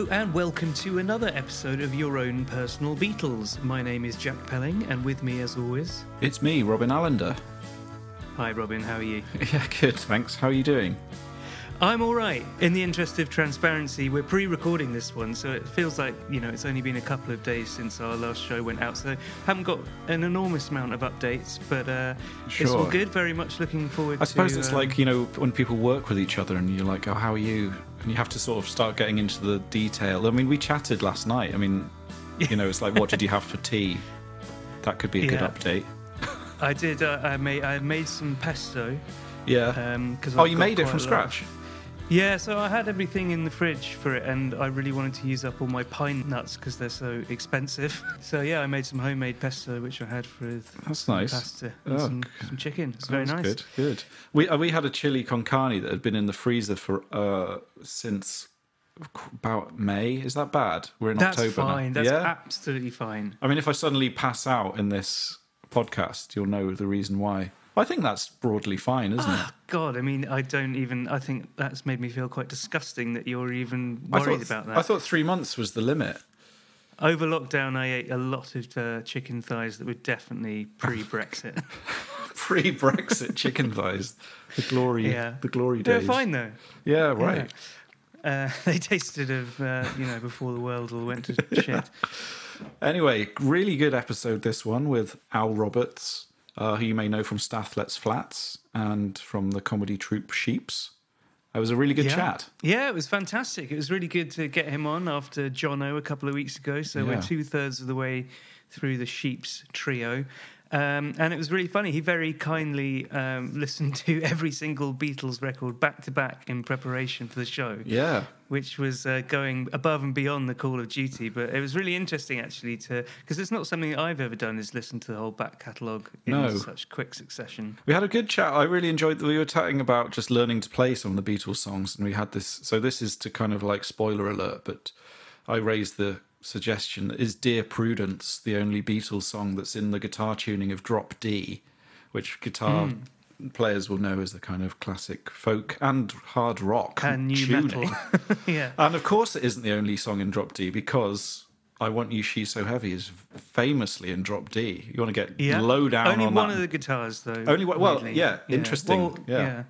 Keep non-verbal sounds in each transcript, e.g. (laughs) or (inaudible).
Hello and welcome to another episode of Your Own Personal Beatles. My name is Jack Pelling, and with me, as always, It's me, Robin Allender. hi Robin, how are you? (laughs) Yeah, good, thanks. How are you doing? I'm all right. In the interest of transparency, we're pre-recording this one, so it feels like you know it's only been a couple of days since our last show went out, so haven't got an enormous amount of updates, but uh, it's all good. Very much looking forward. I suppose to, it's um, like, you know, when people work with each other and you're like, oh, how are you? And you have to sort of start getting into the detail. I mean, we chatted last night. I mean, you know, it's like, what did you have for tea? That could be a good update. I did. Uh, I made. I made some pesto. Yeah. Um, cause oh, I've you made it from scratch? Yeah, so I had everything in the fridge for it, and I really wanted to use up all my pine nuts because they're so expensive. (laughs) So yeah, I made some homemade pesto, which I had with That's nice. pasta and Oh, some, some chicken. It's very nice. Good, good. We, uh, we had a chili con carne that had been in the freezer for uh, since about May. Is that bad? We're in That's October now. fine. That's yeah? absolutely fine. I mean, if I suddenly pass out in this podcast, you'll know the reason why. I think that's broadly fine, isn't it? Ah, God, I mean, I don't even. I think that's made me feel quite disgusting that you're even worried thought, about that. I thought three months was the limit. Over lockdown, I ate a lot of uh, chicken thighs that were definitely pre-Brexit. (laughs) Pre-Brexit chicken (laughs) thighs, the glory, yeah, the glory days. They're fine though. Yeah, right. Uh, (laughs) they tasted of uh, you know before the world all went to shit. Anyway, really good episode this one with Al Roberts, uh, who you may know from Stath Lets Flats and from the comedy troupe Sheeps. It was a really good yeah. chat. Yeah, it was fantastic. It was really good to get him on after Jono a couple of weeks ago. So Yeah. we're two thirds of the way through the Sheeps trio. Um, and it was really funny. He very kindly um, (laughs) listened to every single Beatles record back to back in preparation for the show, Yeah, which was uh, going above and beyond the Call of Duty. But it was really interesting actually to because it's not something I've ever done is listen to the whole back catalogue in No. such quick succession. We had a good chat. I really enjoyed that we were chatting about just learning to play some of the Beatles songs, and we had this. So this is to kind of like spoiler alert, but I raised the suggestion is "Dear Prudence" the only Beatles song that's in the guitar tuning of Drop D, which guitar Hmm. players will know as the kind of classic folk and hard rock And new tuning. metal. (laughs) (laughs) yeah. And of course, it isn't the only song in Drop D because. I Want You, She's So Heavy is famously in Drop D. You want to get Yeah. low down Only on one that. of the guitars, though. Only one- well, weirdly. yeah, interesting, Well, yeah.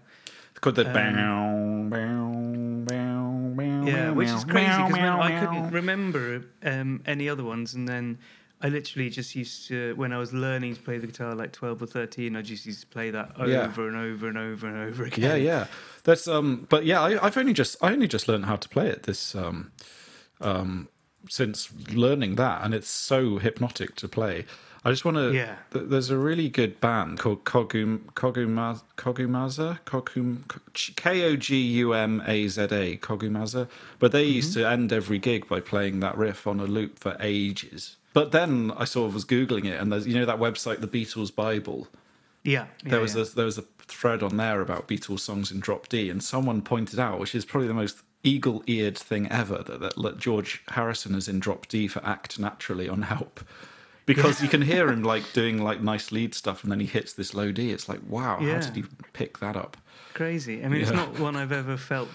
Called the Um, bow, bow, yeah, bow, which is crazy because I couldn't remember um, any other ones, and then I literally just used to when I was learning to play the guitar, like twelve or thirteen, I just used to play that over Yeah. and over and over and over again. Yeah, yeah. That's um. But yeah, I, I've only just I only just learned how to play it this um, um, since learning that, and it's so hypnotic to play. I just want to. Yeah. Th- there's a really good band called Kogum Koguma Kogumaza Kogum K O G U M A Z A Kogumaza, but they used Mm-hmm. to end every gig by playing that riff on a loop for ages. But then I sort of was googling it, and there's you know that website, the Beatles Bible yeah. yeah, there was yeah. a there was a thread on there about Beatles songs in Drop D, and someone pointed out, which is probably the most eagle-eared thing ever, that, that, that George Harrison is in Drop D for Act Naturally on Help, because you can hear him (laughs) like doing like nice lead stuff, and then he hits this low D. It's like, wow, Yeah. how did he pick that up? crazy. I mean, it's not one I've ever felt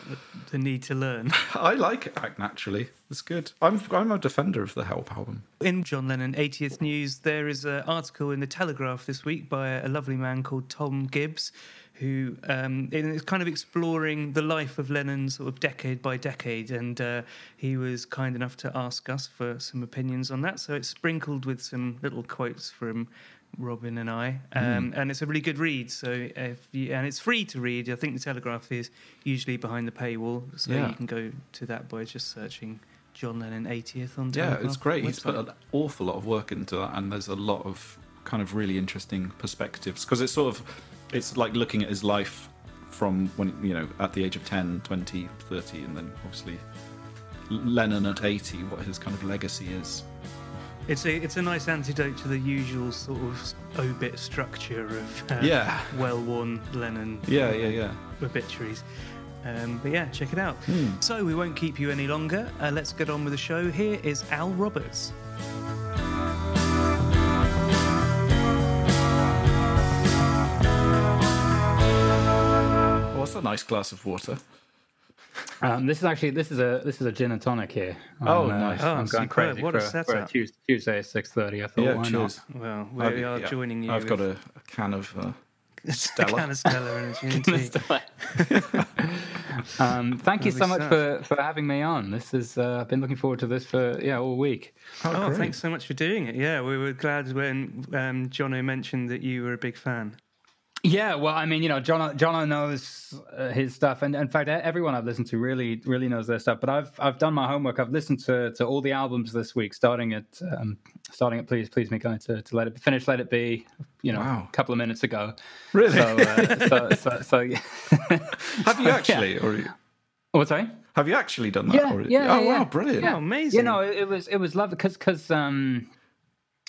the need to learn. (laughs) I like it Act Naturally. It's good. I'm I'm a defender of the Help album. In John Lennon 80th News, there is an article in the Telegraph this week by a lovely man called Tom Gibbs, who um, is kind of exploring the life of Lennon sort of decade by decade. And uh, he was kind enough to ask us for some opinions on that. So it's sprinkled with some little quotes from Robin and I, um, and it's a really good read. So if you, and it's free to read. I think the Telegraph is usually behind the paywall, so Yeah. you can go to that by just searching John Lennon 80th on Yeah, it's great. He's put an awful lot of work into that, and there's a lot of kind of really interesting perspectives because it's sort of it's like looking at his life from when you know at the age of 10 20 30 and then obviously lennon at 80 what his kind of legacy is It's a it's a nice antidote to the usual sort of obit structure of uh, Yeah. well-worn Lennon yeah yeah yeah obituaries. Um, but yeah, check it out. Hmm. So we won't keep you any longer. Uh, let's get on with the show. Here is Al Roberts. A nice glass of water Um, this is actually this is a this is a gin and tonic here. Oh, I'm, nice. Oh, I'm going superb. crazy What a for, for setup. Tuesday, Tuesday at six thirty. I thought, yeah why cheers Well, we I've- are yeah. joining you. i've got a, a can of uh, (laughs) a Stella. can of Stella and a (laughs) gin tea. not? (laughs) um, thank you so Lovely much for, for having me on. This is uh, I've been looking forward to this for yeah all week. Oh, great. thanks so much for doing it. Yeah, we were glad when um, Jono mentioned that you were a big fan. Yeah, well, I mean, you know, John John knows uh, his stuff, and in fact, everyone I've listened to really really knows their stuff. But I've I've done my homework. I've listened to, to all the albums this week, starting at um, starting at Please Please Me, going to, to Let It Finish Let It Be, you know, Wow. a couple of minutes ago. Really? So uh, (laughs) so, so, so yeah. (laughs) have you (laughs) actually or Oh, What's sorry? have you actually done that Yeah, or, yeah, oh yeah. wow brilliant Yeah. Amazing. You know, it, it was it was lovely because because um,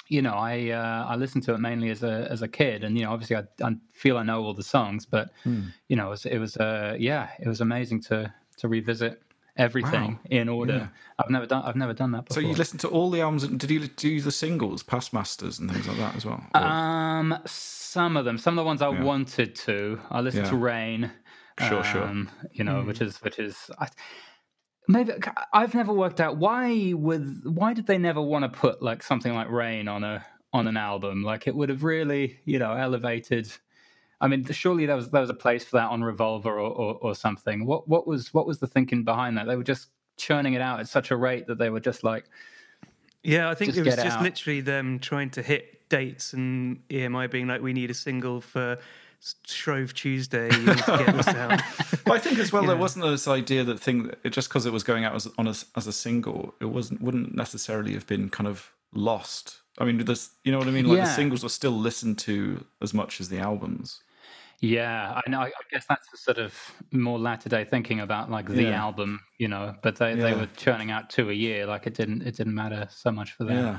you know I uh, I listened to it mainly as a as a kid, and you know obviously I, I feel I know all the songs, but Hmm. you know it was, it was uh yeah it was amazing to to revisit everything Wow. in order. Yeah. I've never done I've never done that before. so you listened to all the albums and did you do the singles past masters and things like that as well Or- um, some of them, some of the ones I wanted to. I listened Yeah. to Rain. Sure, sure. um, You know, which is which is. I, Maybe I've never worked out why would why did they never want to put like something like Rain on a on an album? Like it would have really you know elevated. I mean, surely there was there was a place for that on Revolver or, or, or something. What what was what was the thinking behind that? They were just churning it out at such a rate that they were just like, Yeah, I think Just it was just out. literally them trying to hit dates and EMI being like, we need a single for Shrove Tuesday. You need to get this (laughs) out. But I think as well there wasn't this idea that thing that just because it was going out as on a, as a single, it wasn't wouldn't necessarily have been kind of lost. I mean, this you know what I mean? Like the singles were still listened to as much as the albums. Yeah, I know. I guess that's the sort of more latter day thinking about like the Yeah. album, you know. But they, they were churning out two a year. Like it didn't it didn't matter so much for them. Yeah.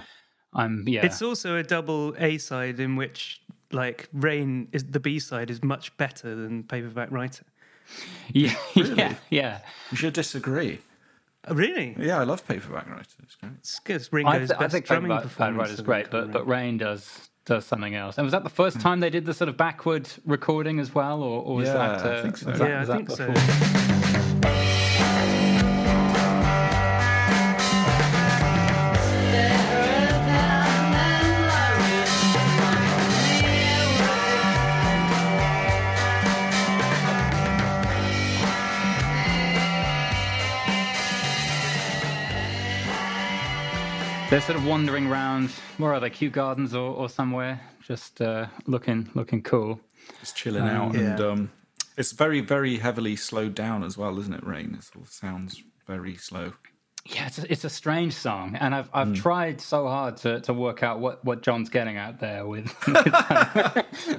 I'm yeah. It's also a double A side in which, like, Rain is the B side is much better than Paperback Writer. yeah, (laughs) yeah, yeah. You should disagree. Oh, really? Yeah, I love Paperback Writer. It's great. It's good. It's I, Ringo's th- I best think drumming Bad performance. Right is great, but but Rain does does something else. And was that the first time they did the sort of backward recording as well, or, or was Yeah, that? I Uh, think so. was that- yeah, I that think so. They're sort of wandering around. Where are they? Kew Gardens or, or somewhere, just uh, looking looking cool. Just chilling out, and um, it's very very heavily slowed down as well, isn't it? Rain. It all sounds very slow. Yeah, it's a, it's a strange song, and I've. I've tried so hard to, to work out what, what John's getting at there with. (laughs) (laughs)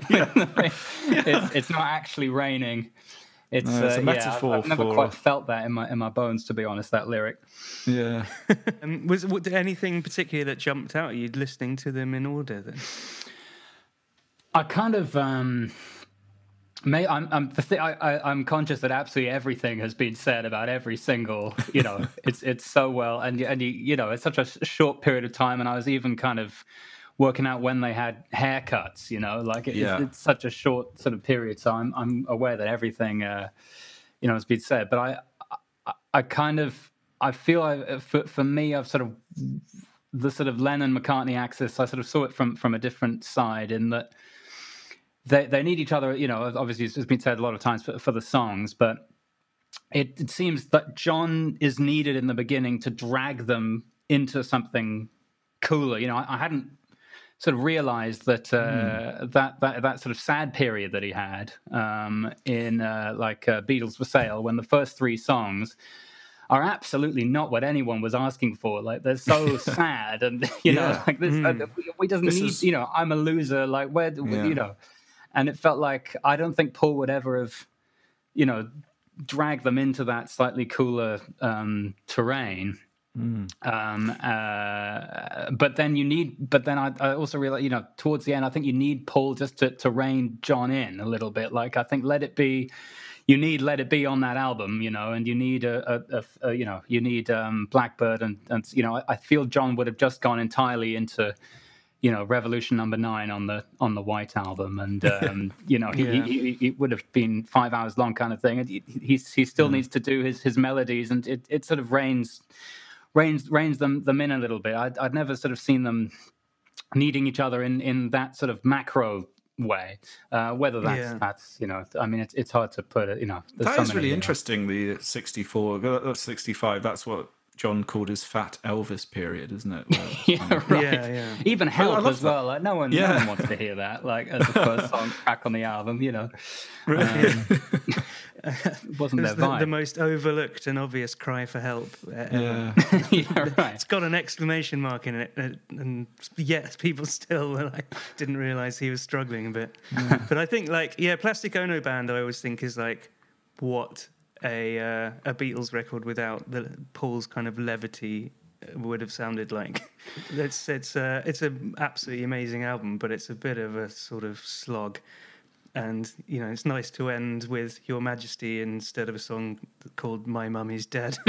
it's, it's not actually raining. It's, No, it's a uh, metaphor yeah, I've, I've never for- quite felt that in my in my bones, to be honest. That lyric. Yeah. (laughs) Um, was was anything particular that jumped out at you listening to them in order? Then I kind of um may I'm I'm the thi- I, I I'm conscious that absolutely everything has been said about every single you know (laughs) it's it's so well and you- and you you know it's such a s- short period of time and I was even kind of working out when they had haircuts you know like it, Yeah. it's, it's such a short sort of period so I'm I'm aware that everything uh you know has been said but I I, I kind of I feel I for for me I've sort of the sort of Lennon McCartney axis I sort of saw it from from a different side in that they they need each other. You know, obviously it's been said a lot of times for, for the songs, but it, it seems that John is needed in the beginning to drag them into something cooler. You know, I, I hadn't sort of realized that uh, that that that sort of sad period that he had um, in uh, like uh, Beatles for Sale when the first three songs. are absolutely not what anyone was asking for. Like they're so (laughs) sad, and (laughs) you Yeah. know, like this, uh, we doesn't This need. is- You know, I'm a loser. Like where, Yeah. you know, and it felt like I don't think Paul would ever have, you know, dragged them into that slightly cooler um, terrain. Um, uh, but then you need, but then I, I also realize, you know, towards the end, I think you need Paul just to, to rein John in a little bit. Like, I think Let It Be, you need Let It Be on that album, you know, and you need a, a, a, a you know, you need um, Blackbird, and, and you know, I, I feel John would have just gone entirely into, you know, Revolution Number Nine on the on the White album, and (laughs) um, you know, he, Yeah. he, he, it would have been five hours long, kind of thing. And he he, he still needs to do his his melodies, and it, it sort of reigns reins reins them them in a little bit. I'd, I'd never sort of seen them needing each other in in that sort of macro way. Uh, whether that's Yeah. that's you know, I mean, it's it's hard to put it. You know, That so is really interesting. The 64, uh, that's 65. That's what John called his fat Elvis period, isn't it? (laughs) Where- Yeah, right. Yeah, yeah. Even help love as that. well. Like no one, no one wants to hear that. Like as the first (laughs) song crack on the album, you know, Really? it (laughs) wasn't It's their the, the most overlooked and obvious cry for help. uh, ever. yeah. yeah, right. It's got an exclamation mark in it, uh, and yet people still like, didn't realize he was struggling a bit. but I think, like, yeah, Plastic Ono Band, I always think is like what a uh, a Beatles record without the Paul's kind of levity uh, would have sounded like. (laughs) It's it's uh, it's an absolutely amazing album, but it's a bit of a sort of slog. And you know, it's nice to end with Your Majesty instead of a song called "My Mummy's Dead." (laughs)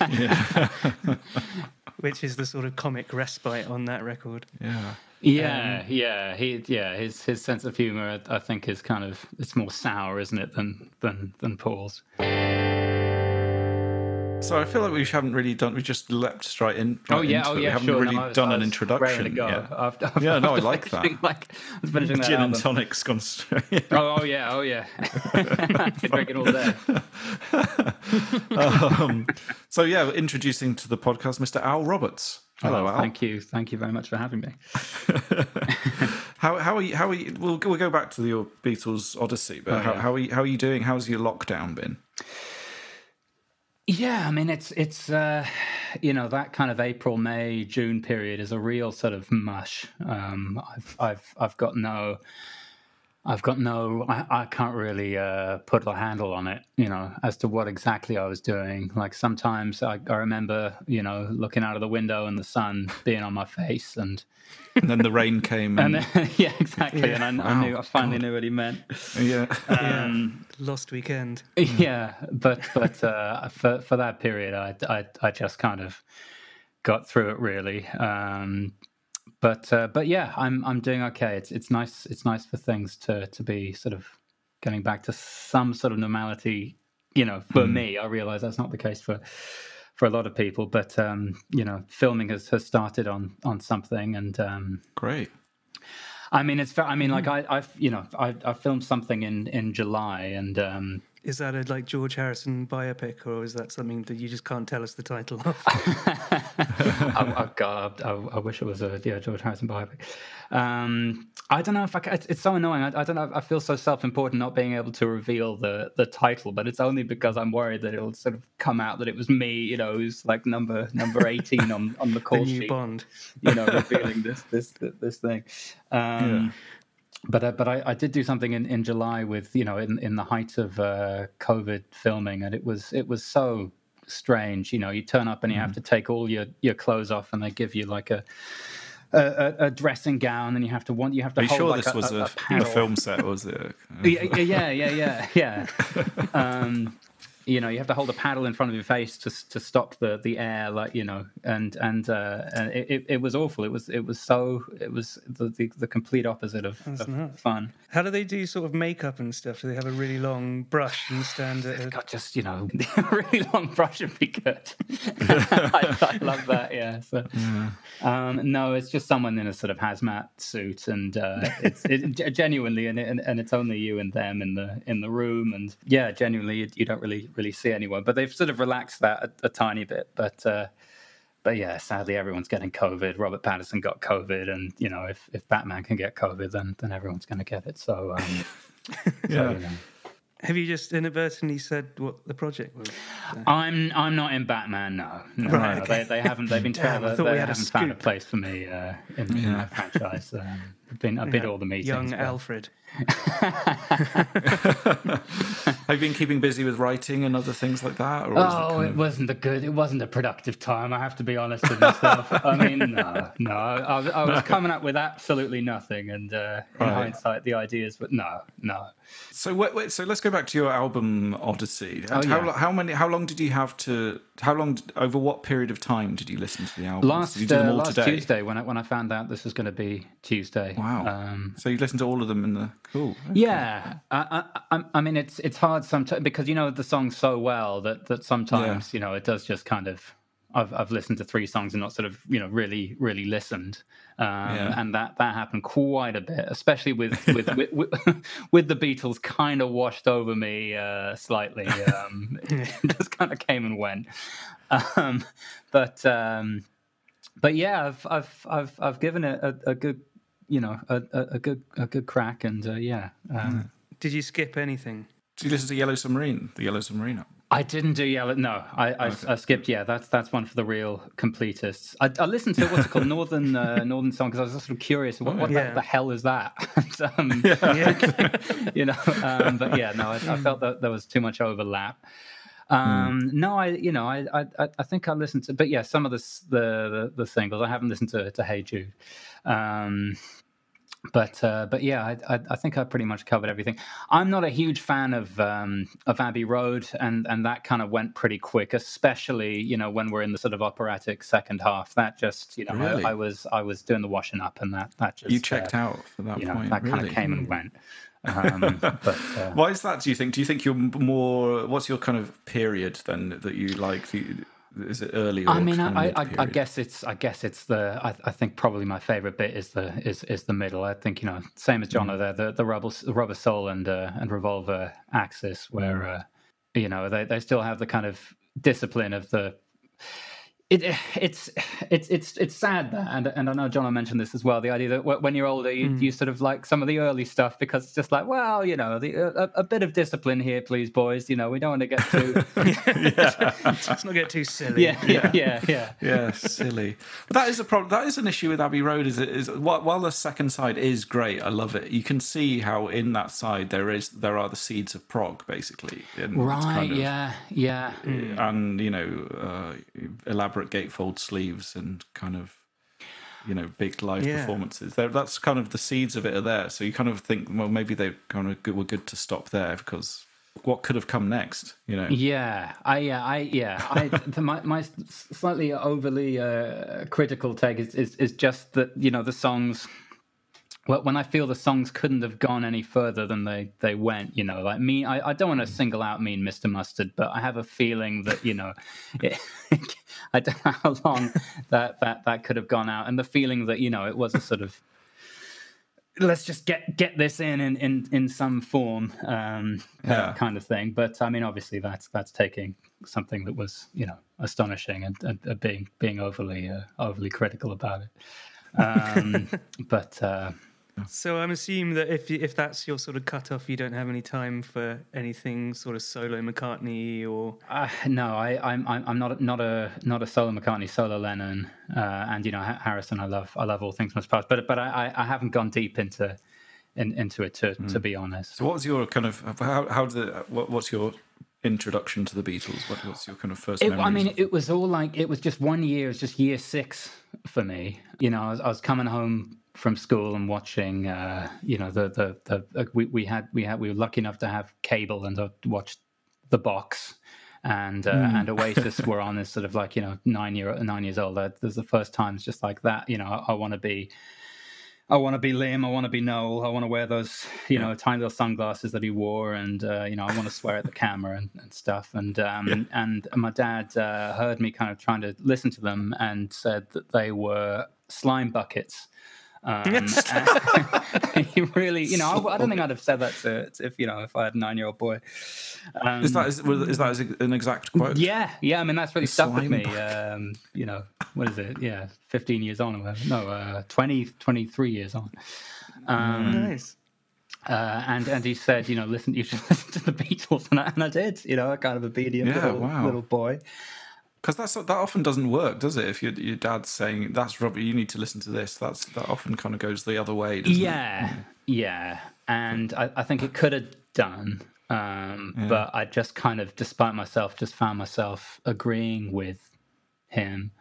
(laughs) which is the sort of comic respite on that record. Yeah. Yeah, um, yeah, he, yeah, his his sense of humor, I think, is kind of it's more sour, isn't it, than than than Paul's. So I feel like we haven't really done. We just leapt straight in. Oh yeah, oh it. We yeah, haven't sure. really no, done an introduction. Ready to go. yet. After, after, Yeah, no, I like that. Like, I was finishing that Gin and tonics gone straight. Oh, oh yeah, oh yeah. (laughs) (laughs) Could drink it all day. (laughs) um, so yeah, introducing to the podcast, Mr. Al Roberts. Hello, Oh, Al. Thank you, thank you very much for having me. How how are you? How are you? We'll, we'll go back to your Beatles Odyssey, but Oh, how, yeah. how are you? How are you doing? How's your lockdown been? Yeah, I mean it's it's uh, (sighs) you know that kind of April, May, June period is a real sort of mush. Um, I've I've I've got no, I've got no, I, I can't really uh, put a handle on it. You know, as to what exactly I was doing. Like sometimes I, I remember you know looking out of the window and the sun being on my face and And then the rain came, (laughs) and, and then, (laughs) yeah exactly and I, I knew I finally knew what he meant. yeah, (laughs) Um, Lost Weekend. yeah, but but uh, for for that period, I, I I just kind of got through it really. Um, but uh, but yeah, I'm I'm doing okay. It's it's nice it's nice for things to to be sort of getting back to some sort of normality. You know, for me, I realize that's not the case for for a lot of people. But um, you know, filming has has started on on something, and um, great. I mean, it's. I mean, like I, I've, you know, I, I filmed something in in July, and um, Is that a like George Harrison biopic, or is that something that you just can't tell us the title of? (laughs) oh, oh God, I, I wish it was a yeah, George Harrison biopic. Um, I don't know if I. ca- It's, so annoying. I, I don't know. I feel so self-important not being able to reveal the the title, but it's only because I'm worried that it'll sort of come out that it was me. You know, who's like number number eighteen on on the (laughs) the call new sheet. Bond. You know, revealing this this this thing. (laughs) Um, But uh, but I, I did do something in, in July with you know in, in the height of uh, COVID filming, and it was it was so strange. You know, you turn up and you have to take all your, your clothes off, and they give you like a a, a, dressing gown, and you have to want you have to Are you hold sure like this a, was a, a, a (laughs) a film set? Was it? Yeah, yeah, yeah, yeah, yeah. (laughs) yeah. um, you know, you have to hold a paddle in front of your face to to stop the the air, like you know, and and uh, and it, it, was awful. It was it was so it was the the, the complete opposite of, of fun. How do they do sort of makeup and stuff? Do they have a really long brush and stand at? A... God, just you know, (laughs) a really long brush would be good. (laughs) I, I love that. Yeah. So, um, no, it's just someone in a sort of hazmat suit, and uh, (laughs) it's it, genuinely, and, it, and and it's only you and them in the in the room, and yeah, genuinely, you, you don't really really see anyone. But they've sort of relaxed that a, a tiny bit, but. Uh, but yeah, sadly, everyone's getting COVID. Robert Pattinson got COVID, and you know, if, if Batman can get COVID, then then everyone's going to get it. So, um, (laughs) so, Yeah. you know. Have you just inadvertently said what the project was? I'm I'm not in Batman. No, no, Right, no. okay. They, they haven't. They've been (laughs) Damn, I thought They we had a haven't found a place for me uh, in, in that franchise. Um, been I've been to all the meetings. Young but- Alfred. (laughs) (laughs) Have you been keeping busy with writing and other things like that? Or is it Oh, kind it of- wasn't a good. It wasn't a productive time. I have to be honest with myself. (laughs) I mean, no, no. I, I, was- I was coming up with absolutely nothing, and uh, in Right. hindsight, the ideas. But no, no. So wait, wait, so let's go back to your album Odyssey. Oh, how, yeah. how many? How long did you have to? How long? Over what period of time did you listen to the album? Last did you do them uh, last today? Tuesday, when I when I found out this was going to be Tuesday. Wow. Um, so you listened to all of them in the cool. Yeah, I, I, I- I mean, it's it's hard sometimes because you know the song so well that that sometimes you know it does just kind of. I've I've listened to three songs and not sort of you know really really listened, um, Yeah. and that that happened quite a bit, especially with with (laughs) with, with, (laughs) with the Beatles kind of washed over me uh, slightly. Um, (laughs) just kind of came and went, um, but um, but yeah, I've I've I've I've given it a, a good you know a, a, a good a good crack and uh, yeah. Um, Did you skip anything? Did you listen to Yellow Submarine? The Yellow Submarine. I didn't do yellow. No, I, I, I skipped. Yeah, that's that's one for the real completists. I, I listened to what's it called Northern uh, (laughs) Northern Song because I was just sort of curious. What, what Yeah. the, the hell is that? (laughs) um, (laughs) Yeah. you know, um, but yeah, no, I, I felt that there was too much overlap. Um, No, I, you know, I, I, I- think I listened to, but yeah, some of the the the, the singles I haven't listened to to Hey Jude. Um, but uh, but yeah, I, I, I think I pretty much covered everything. I'm not a huge fan of um, of Abbey Road, and and that kind of went pretty quick, especially you know when we're in the sort of operatic second half. That just you know Really? I, I was I was doing the washing up, and that that just You checked uh, out for that You know point. that kind of came and went. Um, (laughs) but uh, Why is that? Do you think? Do you think you're more? What's your kind of period then that you like? Is it early? I mean, I, I, I guess it's I guess it's the I, I think probably my favorite bit is the is, is the middle. I think you know same as John Mm. there the the rubber the rubber soul and uh, and revolver axis where Mm. uh, you know they, they still have the kind of discipline of the. It, (sighs) it's (sighs) it's it's it's sad that and and I know John mentioned this as well. The idea that when you're older, you, Mm. you sort of like some of the early stuff because it's just like, well, you know, the, a, a bit of discipline here, please, boys. You know, we don't want to get too. (laughs) (laughs) Let's not get too silly. yeah, yeah, yeah, yeah. yeah, silly. But that is a problem. That is an issue with Abbey Road. Is it is while while the second side is great, I love it. You can see how in that side there is there are the seeds of prog basically. Right. kind of- yeah. Yeah. and you know uh, elaborate gatefold sleeves and kind of you know big live Yeah. performances. There, that's kind of the seeds of it are there. So you kind of think, well, maybe they kind of good, were good to stop there because what could have come next? You know. Yeah, I, yeah, I, yeah, I. (laughs) the- my, my slightly overly uh, critical take is, is is just that you know the songs. Well, when I feel the songs couldn't have gone any further than they, they went, you know, like me, I, I don't want to single out Mean Mr. Mustard, but I have a feeling that, you know, (laughs) it, I don't know how long that, that, that could have gone out. And the feeling that, you know, it was a sort of, let's just get get this in in in, in some form um Yeah. kind of thing but i mean obviously that's that's taking something that was you know astonishing and, and, and being being overly uh, overly critical about it um (laughs) but uh So I'm assuming that if if that's your sort of cutoff, you don't have any time for anything sort of solo McCartney or Uh, no, I, I'm I'm I'm not not a not a solo McCartney, solo Lennon, uh, and you know Harrison. I love I love all things must pass, but but I, I I haven't gone deep into in, into it to to be honest. So what was your kind of how how did what, what's your introduction to the Beatles? What, what's your kind of first? It, I mean, it was all like it was just one year. It was just year six for me. You know, I was, I was coming home from school and watching. Uh, you know, the the the uh, we, we had we had we were lucky enough to have cable and to watch the box. And uh, and Oasis (laughs) were on this sort of like you know nine year nine years old. There's the first times just like that. You know, I, I want to be I want to be Liam. I want to be Noel. I want to wear those, you know, tiny little sunglasses that he wore, and uh, you know, I want to swear at the camera and, and stuff. And um, and my dad uh, heard me kind of trying to listen to them and said that they were slime buckets. Um, (laughs) (laughs) he really, you know, I, I don't think I'd have said that to, to if you know if I had a nine-year-old boy. Um, is that is, is that an exact quote? yeah, yeah. I mean, that's really stuck with me. Um, you know, what is it? Yeah, 15 years on. or whatever. No, uh, 20, 23 years on. Um, nice. Uh, and and he said, you know, listen, you should (laughs) listen to the Beatles, and I, and I did, you know, a kind of obedient Yeah, little, wow. little boy. Because that's that often doesn't work, does it? If your your dad's saying that's Robert, you need to listen to this. That's that often kind of goes the other way, doesn't it? Yeah, yeah, and I, I think it could have done, um, but I just kind of, despite myself, just found myself agreeing with him.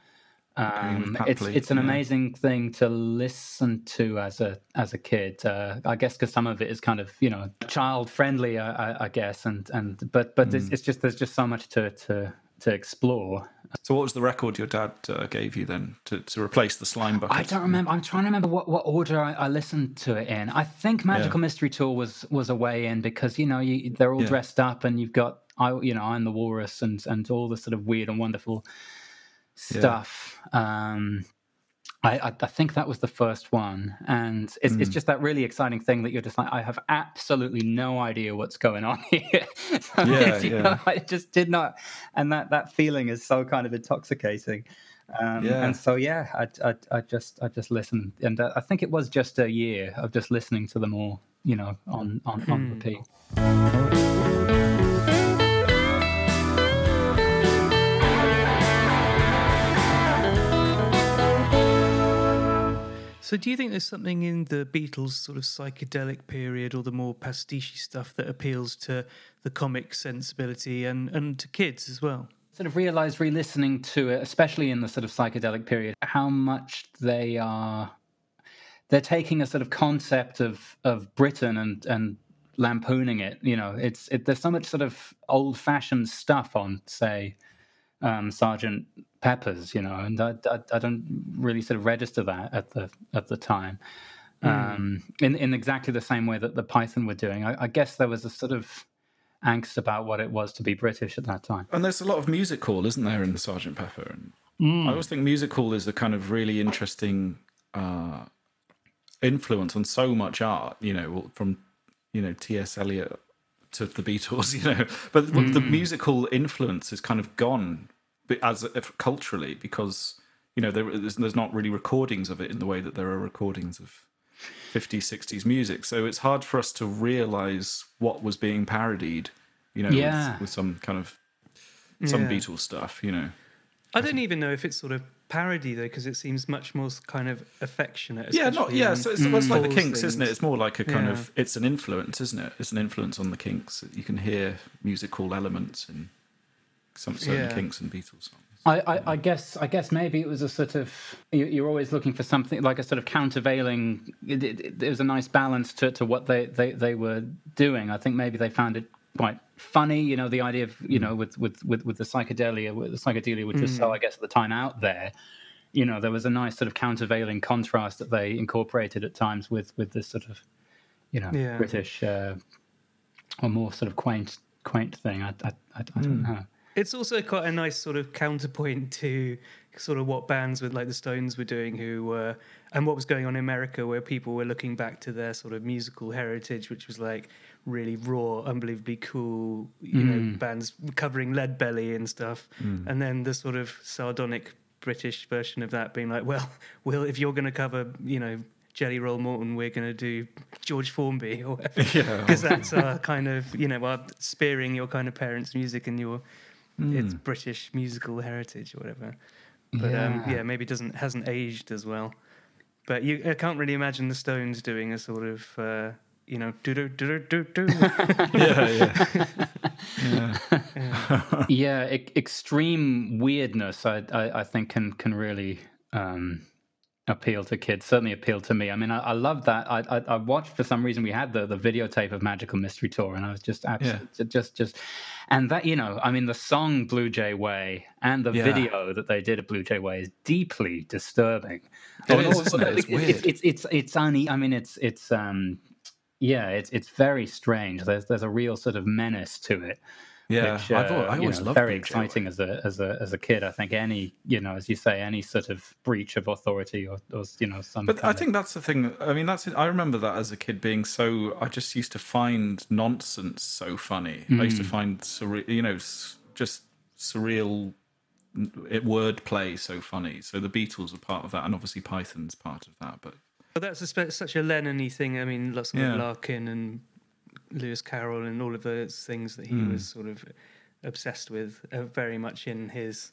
Um, with it's it's an yeah. amazing thing to listen to as a as a kid. Uh, I guess because some of it is kind of you know child friendly, I, I, I guess, and and but but Hmm. it's, it's just there's just so much to to to explore. So, what was the record your dad uh, gave you then to, to replace the slime bucket? I don't remember. I'm trying to remember what, what order I, I listened to it in. I think Magical Mystery Tour was was a way in because you know you, they're all Yeah. dressed up and you've got I you know I'm the Walrus and and all the sort of weird and wonderful stuff. Um, I, I think that was the first one, and it's Hmm. it's just that really exciting thing that you're just like I have absolutely no idea what's going on (laughs) here. (laughs) So Yeah, yeah. know, I just did not, and that that feeling is so kind of intoxicating. Um, Yeah. And so yeah, I, I, I just I just listened, and uh, I think it was just a year of just listening to them all, you know, on on, on repeat. So, do you think there's something in the Beatles' sort of psychedelic period or the more pastiche stuff that appeals to the comic sensibility and, and to kids as well? Sort of realized re-listening to it, especially in the sort of psychedelic period, how much they are they're taking a sort of concept of of Britain and and lampooning it. You know, it's it, there's so much sort of old-fashioned stuff on, say, um, Sergeant Pepper's. You know, and I, I, I don't really sort of register that at the at the time. Um, in in exactly the same way that the Python were doing, I, I guess there was a sort of angst about what it was to be British at that time. And there's a lot of music hall, isn't there, in Sergeant Pepper? And I always think music hall is a kind of really interesting uh, influence on so much art. You know, from you know T.S. Eliot to the Beatles. (laughs) You know, but the hmm. musical influence is kind of gone as if culturally because you know there, there's, there's not really recordings of it in the way that there are recordings of 50s 60s music so it's hard for us to realize what was being parodied you know Yeah. with, with some kind of some Yeah. Beatles stuff you know I don't even know if it's sort of parody though, because it seems much more kind of affectionate. yeah not yeah so it's, well, it's mm, like the Paul's kinks isn't it it's more like a kind Yeah. of it's an influence isn't it it's an influence on the kinks you can hear musical elements in some certain Yeah. kinks and beatles songs I, I, I guess I guess maybe it was a sort of you, you're always looking for something like a sort of countervailing. It, it, it, was a nice balance to, to what they, they, they were doing. I think maybe they found it quite funny. You know, the idea of you mm. know with with with, with the psychedelia, with the psychedelia, which was so mm. I guess at the time out there. You know, there was a nice sort of countervailing contrast that they incorporated at times with with this sort of you know Yeah. British uh, or more sort of quaint quaint thing. I I, I, I don't mm. know. It's also quite a nice sort of counterpoint to sort of what bands with like the Stones were doing, who were and what was going on in America, where people were looking back to their sort of musical heritage, which was like really raw, unbelievably cool, you know, mm. bands covering Lead Belly and stuff, mm. and then the sort of sardonic British version of that being like, well, (laughs) well, if you're going to cover, you know. Jelly Roll Morton, we're going to do George Formby or whatever. (laughs) Yeah. Because that's our kind of, you know, our spearing your kind of parents' music and your its British musical heritage or whatever. But um, Yeah. yeah, maybe doesn't hasn't aged as well. But you, I can't really imagine the Stones doing a sort of, uh, you know, do do do do do. (laughs) yeah yeah (laughs) yeah, e- extreme weirdness. I, I I think can can really um, appeal to kids. Certainly appeal to me. I mean, I, I love that. I, I I watched for some reason. We had the the videotape of Magical Mystery Tour, and I was just absolutely just just. And that you know, I mean, the song "Blue Jay Way" and the Yeah. video that they did of "Blue Jay Way" is deeply disturbing. It is, it? It's It's it's it's, it's only. I mean, it's it's um. Yeah, it's it's very strange. There's there's a real sort of menace to it yeah which, I've, al- uh, I you always know, loved very Blue exciting as a as a as a kid. I think any you know, as you say, any sort of breach of authority or, or you know some. But kind I of- think that's the thing. I mean, that's I remember that as a kid being so. I just used to find nonsense so funny. I used to Mm. find surreal, you know, just surreal n- it, wordplay so funny. So the Beatles are part of that, and obviously Python's part of that. But But that's a, such a Lennon-y thing. I mean, lots of Yeah. Larkin and Lewis Carroll and all of those things that he Hmm. was sort of obsessed with, are very much in his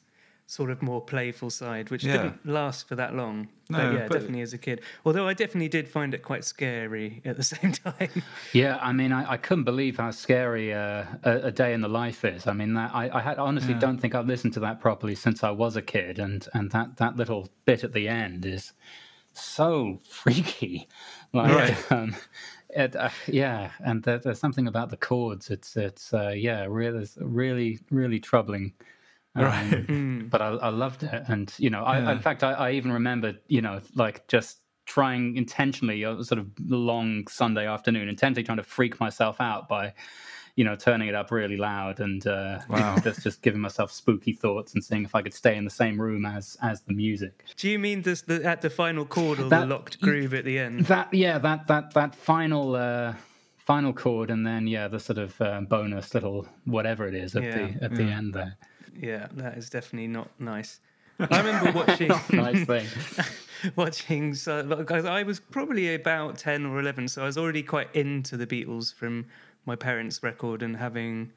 sort of more playful side, which Yeah. didn't last for that long. No, but yeah, but- definitely as a kid. Although I definitely did find it quite scary at the (laughs) same time. Yeah, I mean, I, I couldn't believe how scary uh, a, a day in the life is. I mean, that, I, I had, honestly don't think I've listened to that properly since I was a kid, and and that that little bit at the end is so (laughs) freaky. Like, Right. um, it, uh, yeah, and there, there's something about the chords. It's it's uh, yeah, really really really troubling. (laughs) Um, Right. But I, I loved it, and you know, I, in fact, I, I even remember, you know, like just trying intentionally, a sort of long Sunday afternoon, intentionally trying to freak myself out by, you know, turning it up really loud and uh, Wow. (laughs) just just giving myself spooky thoughts and seeing if I could stay in the same room as as the music. Do you mean this the, at the final chord or That- the locked groove at the end? That yeah, that that that final. Uh, Final chord, and then yeah, the sort of uh, bonus little whatever it is at Yeah. the at the end there. Yeah, that is definitely not nice. I remember (laughs) watching Nice thing. (laughs) watching so because I was probably about 10 or 11 so I was already quite into the Beatles from my parents record and having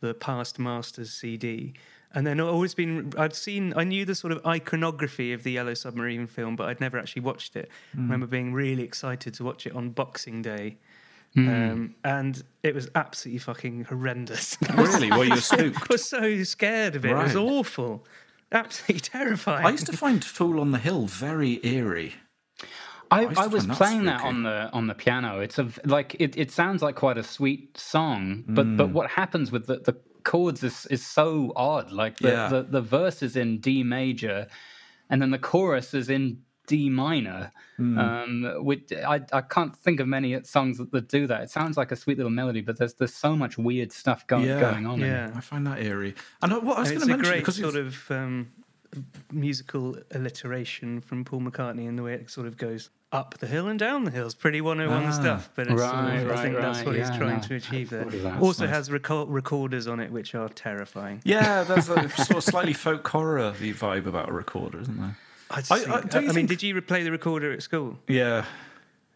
the past masters CD and then I've always been I'd seen I knew the sort of iconography of the Yellow Submarine film but I'd never actually watched it I remember being really excited to watch it on Boxing Day um, and it was absolutely fucking horrendous (laughs) Really? Well, you're I spooked. was so scared of it. It was awful. Absolutely (laughs) terrifying. I used to find Fool on the Hill very eerie. I, I was find that playing that on the on the piano. It's a like it, it sounds like quite a sweet song, but Mm. but what happens with the, the chords is is so odd. Like the, Yeah. the the verse is in D major, and then the chorus is in D minor. Mm. Um, which I I can't think of many songs that, that do that. It sounds like a sweet little melody, but there's there's so much weird stuff going Yeah. going on. in yeah. I find that eerie. And uh, what I was going it's to a mention great because sort of um, musical alliteration from Paul McCartney in the way it sort of goes up the hill and down the hill. It's pretty 101 Ah. stuff, but it's sort Right, of, I right, think that's right. what Yeah, he's trying no, to achieve there. thought of that. Also Nice. has reco- recorders on it which are terrifying. yeah, there's a (laughs) sort of slightly folk horror vibe about a recorder, isn't there? I, just I- think- I- don't you I mean, think- did you play the recorder at school? Yeah,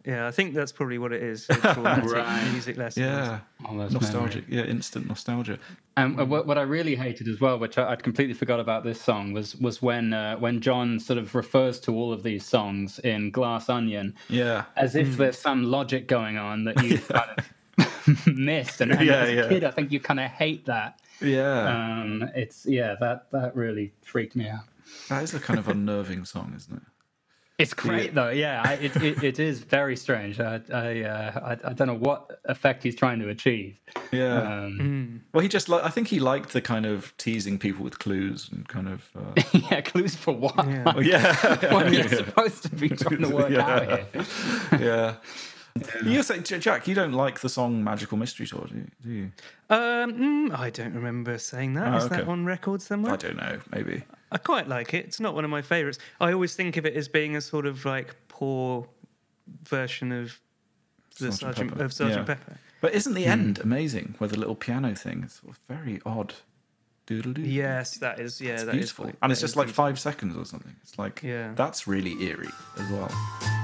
Yeah, I think that's probably what it is. (laughs) It's traumatic Right. music lessons. yeah. All those Nostalgic, yeah, instant nostalgia. And uh, what, what I really hated as well, which I, I'd completely forgot about this song, was was when uh, when John sort of refers to all of these songs in Glass Onion Yeah, as if there's some logic going on that you (laughs) kind of (laughs) missed. And, and Yeah, as a yeah. kid, I think you kind of hate that. yeah. Um, it's yeah, that that really freaked me out. that is a kind of unnerving song, isn't it? It's great though, yeah. I, it, it it is very strange. I I, uh, I I don't know what effect he's trying to achieve. Yeah. Um, Well, he just, li- I think he liked the kind of teasing people with clues and kind of. Uh... (laughs) yeah, clues for what? Yeah. Like, (laughs) yeah, (laughs) what you're supposed to be trying to work out here. yeah. You say, Jack, you don't like the song "Magical Mystery Tour," do you? Do you? Um, mm, I don't remember saying that. Oh, Is that okay. on record somewhere? I don't know. Maybe. I quite like it. It's not one of my favourites. I always think of it as being a sort of like poor version of the Sergeant Sergeant, Pepper. of Sergeant Yeah. Pepper. But isn't the end amazing? With the little piano thing, it's sort of very odd. Doodle-doo. Yes, that is. Yeah, It's that is beautiful, quite- and it's just like beautiful. five seconds or something. It's like Yeah. that's really eerie as well.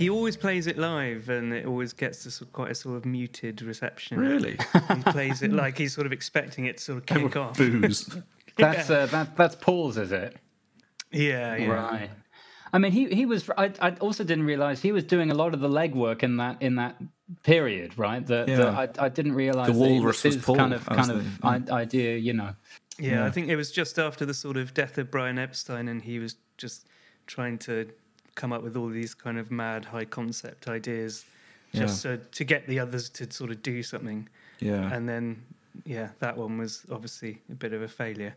He always plays it live, and it always gets this quite a sort of muted reception. Really, He plays it like he's sort of expecting it to sort of kick off. booze. (laughs) That's uh, that that's Paul's, is it? Yeah, yeah. Right. I mean, he he was. I, I also didn't realize he was doing a lot of the legwork in that in that period, right? That Yeah. I, I didn't realize The that it walrus was Paul, kind of that kind of the- idea, you know. Yeah, I think it was just after the sort of death of Brian Epstein, and he was just trying to come up with all these kind of mad high concept ideas, just so, to get the others to sort of do something. Yeah, And then, yeah, that one was obviously a bit of a failure.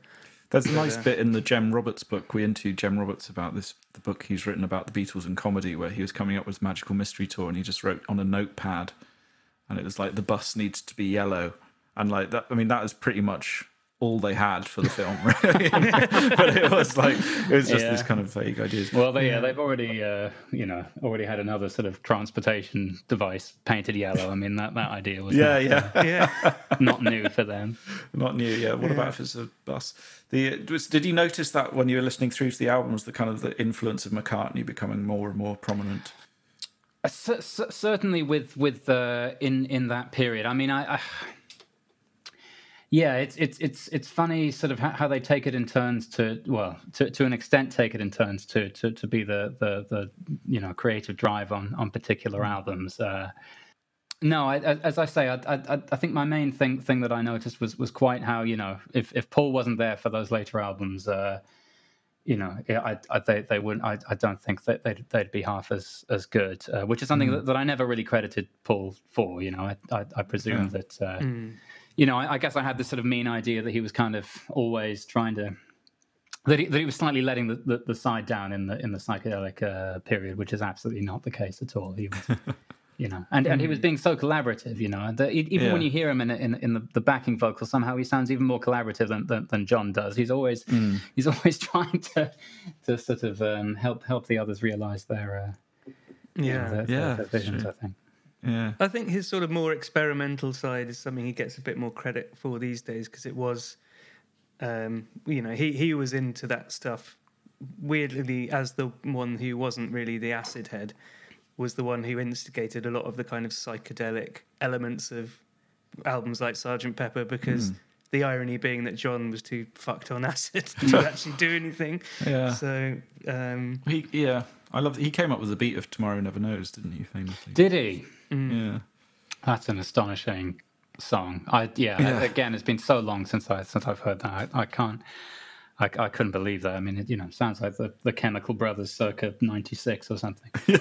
there's a nice uh, bit in the Jem Roberts book. We interviewed Jem Roberts about this, the book he's written about the Beatles and comedy, where he was coming up with Magical Mystery Tour, and he just wrote on a notepad, and it was like the bus needs to be yellow, and like that. I mean, that is pretty much all they had for the film, (laughs) really. (laughs) but it was like it was just Yeah. this kind of vague ideas. Well, they, yeah, they've already, uh, you know, already had another sort of transportation device painted yellow. I mean, that, that idea was yeah, not, yeah, (laughs) Yeah. not new for them. not new. Yeah. What about if it's a bus? The was, did you notice that when you were listening through to the albums, the kind of the influence of McCartney becoming more and more prominent? Uh, cer- cer- certainly, with with uh, in in that period. I mean, I. I yeah, it's it's it's it's funny, sort of how, they take it in turns to well, to, to an extent, take it in turns to to, to be the, the the you know creative drive on on particular albums. Uh, no, I, as I say, I, I, I think my main thing thing that I noticed was was quite how you know if, if Paul wasn't there for those later albums, uh, you know, I, I, they they wouldn't. I, I don't think that they'd, they'd be half as as good, uh, which is something that, that I never really credited Paul for. You know, I I, I presume that. Uh, You know, I, I guess I had this sort of mean idea that he was kind of always trying to that he, that he was slightly letting the, the, the side down in the in the psychedelic uh, period, which is absolutely not the case at all. He was, (laughs) you know, and, and he was being so collaborative, you know, and that e- even when you hear him in in, in the, the backing vocals, somehow he sounds even more collaborative than, than, than John does. He's always he's (laughs) always trying to to sort of um, help help the others realize their uh, Yeah. their, Yeah, their visions. sure. I think. Yeah. I think his sort of more experimental side is something he gets a bit more credit for these days because it was, um, you know, he, he was into that stuff. Weirdly, as the one who wasn't really the acid head, was the one who instigated a lot of the kind of psychedelic elements of albums like Sergeant Pepper because. The irony being that John was too fucked on (laughs) acid (laughs) to actually do anything. Yeah. So, um, He yeah. I love. He came up with the beat of "Tomorrow Never Knows," didn't he? Famously. Did he? Yeah. That's an astonishing song. I yeah, Yeah. Again, it's been so long since I since I've heard that. I, I can't. I, I couldn't believe that. I mean, it, you know, sounds like the, the Chemical Brothers, circa '96 or something. (laughs)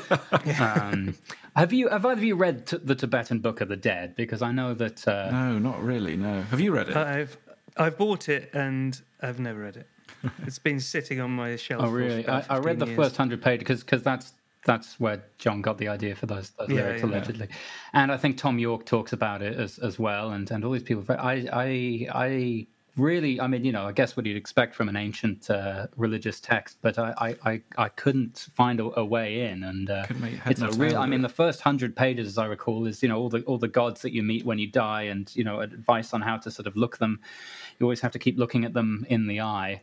um, have you have either of you read t- the Tibetan Book of the Dead? Because I know that. Uh, No, not really. No. Have you read it? I've I've bought it and I've never read it. It's been sitting on my shelf. oh, for really? I, I read the years. first hundred page because because that's that's where John got the idea for those, those Yeah, lyrics yeah. allegedly, and I think Thom Yorke talks about it as as well, and and all these people. I I I really, I mean, you know, I guess what you'd expect from an ancient uh, religious text, but I I I, couldn't find a, a way in, and uh, make it's nor a real. I mean, the first hundred pages, as I recall, is you know all the all the gods that you meet when you die, and you know advice on how to sort of look them. You always have to keep looking at them in the eye.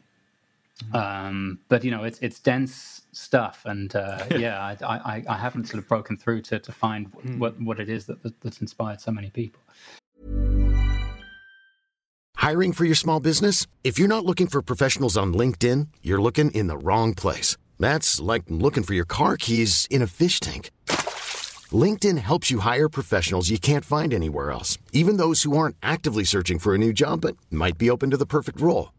Um, but you know, it's it's dense stuff, and uh, (laughs) yeah, I, I I haven't sort of broken through to to find what what it is that, that that's inspired so many people. Hiring for your small business? If you're not looking for professionals on LinkedIn, you're looking in the wrong place. That's like looking for your car keys in a fish tank. LinkedIn helps you hire professionals you can't find anywhere else, even those who aren't actively searching for a new job but might be open to the perfect role.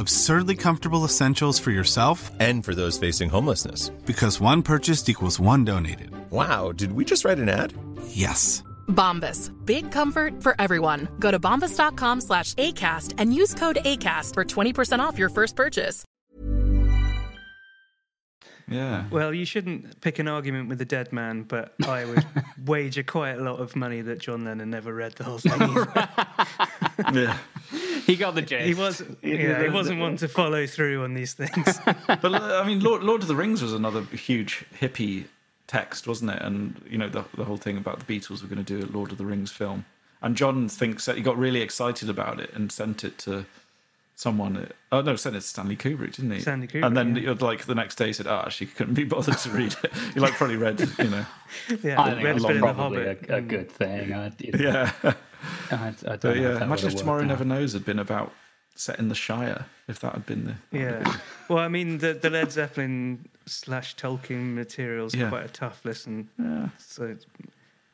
Absurdly comfortable essentials for yourself And for those facing homelessness. because one purchased equals one donated. Wow, did we just write an ad? Yes. Bombas. Big comfort for everyone. Go to bombas.com slash ACAST and use code ACAST for 20% off your first purchase. Yeah. Well, you shouldn't pick an argument with a dead man, but I would (laughs) wager quite a lot of money that John Lennon never read the whole (laughs) thing. yeah. (laughs) He got the gist. he was, yeah, he wasn't one to follow through on these things. (laughs) But uh, I mean, Lord, Lord of the Rings was another huge hippie text, wasn't it? And you know, the the whole thing about the Beatles were going to do a Lord of the Rings film. And John thinks that he got really excited about it and sent it to someone. Oh no, sent it to Stanley Kubrick, didn't he? Stanley Kubrick, And then yeah. like the next day, he said, "Ah, she couldn't be bothered to read it." (laughs) He like probably read, you know. yeah, I think read that's a bit probably a, a good thing. I, you know, Yeah. I, I don't But know yeah, that imagine if Tomorrow Never out. Knows had been about set in the Shire. If that had been the Yeah. (laughs) Well, I mean, the, the Led Zeppelin slash Tolkien materials Yeah. are quite a tough listen. Yeah. So,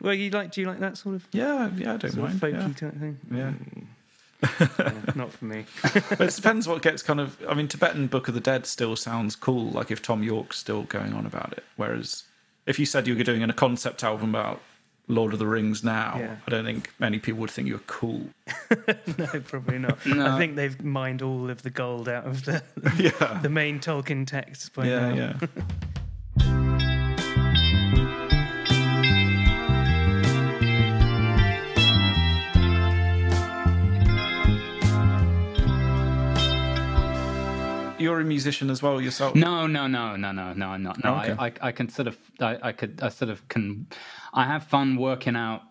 well, you like? Do you like that sort of, yeah, yeah, I don't sort of mind. folky yeah. type thing? Yeah. Yeah, hmm. (laughs) not for me. But it depends what gets kind of. I mean, Tibetan Book of the Dead still sounds cool. Like if Thom Yorke's still going on about it, whereas if you said you were doing a concept album about Lord of the Rings now, Yeah. I don't think many people would think you're cool. (laughs) no, probably not. (laughs) No. I think they've mined all of the gold out of the (laughs) Yeah, the main Tolkien texts by yeah, now. yeah. You're a musician as well yourself. No, no, no, no, no, no, I'm not. No, okay. I, I, I can sort of, I, I could, I sort of can, I have fun working out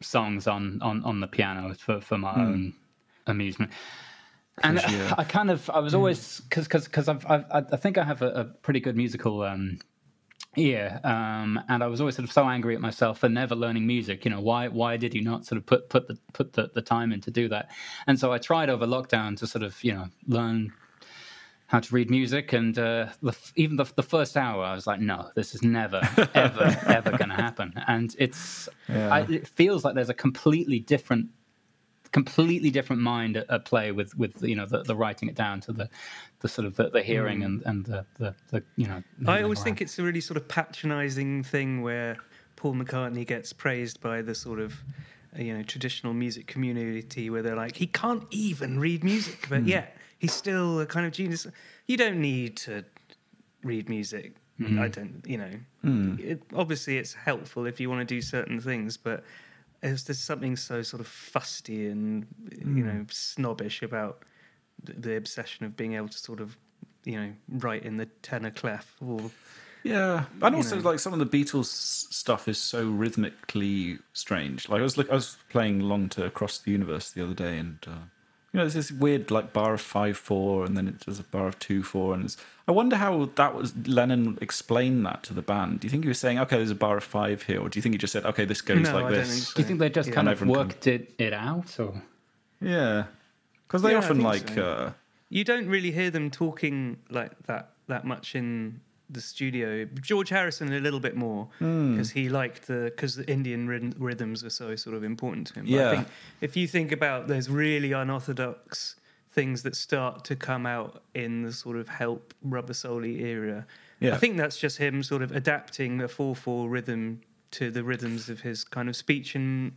songs on on on the piano for for my own amusement. And Hmm. yeah. Hmm. I kind of, I was always because because because I've, I've I I think I have a, a pretty good musical um, ear, um, and I was always sort of so angry at myself for never learning music. You know, why why did you not sort of put put the put the, the time in to do that? And so I tried over lockdown to sort of you know learn how to read music, and uh, the, even the, the first hour, I was like, no, this is never, (laughs) ever, ever going to happen. And it's, I, it feels like there's a completely different, completely different mind at, at play with, with you know, the, the writing it down to the, the sort of the, hearing and and the, the, you know. I always think it's a really sort of patronising thing where Paul McCartney gets praised by the sort of you know traditional music community where they're like he can't even read music, but yeah, he's still a kind of genius. You don't need to read music. Mm-hmm. I don't, you know. Hmm. It, obviously, it's helpful if you want to do certain things, but there's, there's something so sort of fusty and you hmm. know snobbish about the, the obsession of being able to sort of you know write in the tenor clef or Yeah, and also know. like some of the Beatles stuff is so rhythmically strange. Like I was look, I was playing along to Across the Universe the other day, and uh, you know, there's this weird like bar of five four, and then it does a bar of two four, and it's, I wonder how that was Lennon explained that to the band. Do you think he was saying, okay, there's a bar of five here, or do you think he just said, okay, this goes No, like I this? so. Do you think they just Yeah. kind of everyone can- worked it, it out, or Yeah, because they Yeah, often like. so. Uh, you don't really hear them talking like that that much in the studio. George Harrison a little bit more Hmm. because he liked the because the Indian rhythm, rhythms were so sort of important to him. But I think if you think about those really unorthodox things that start to come out in the sort of help rubber soul era, Yeah. I think that's just him sort of adapting a four four rhythm to the rhythms of his kind of speech and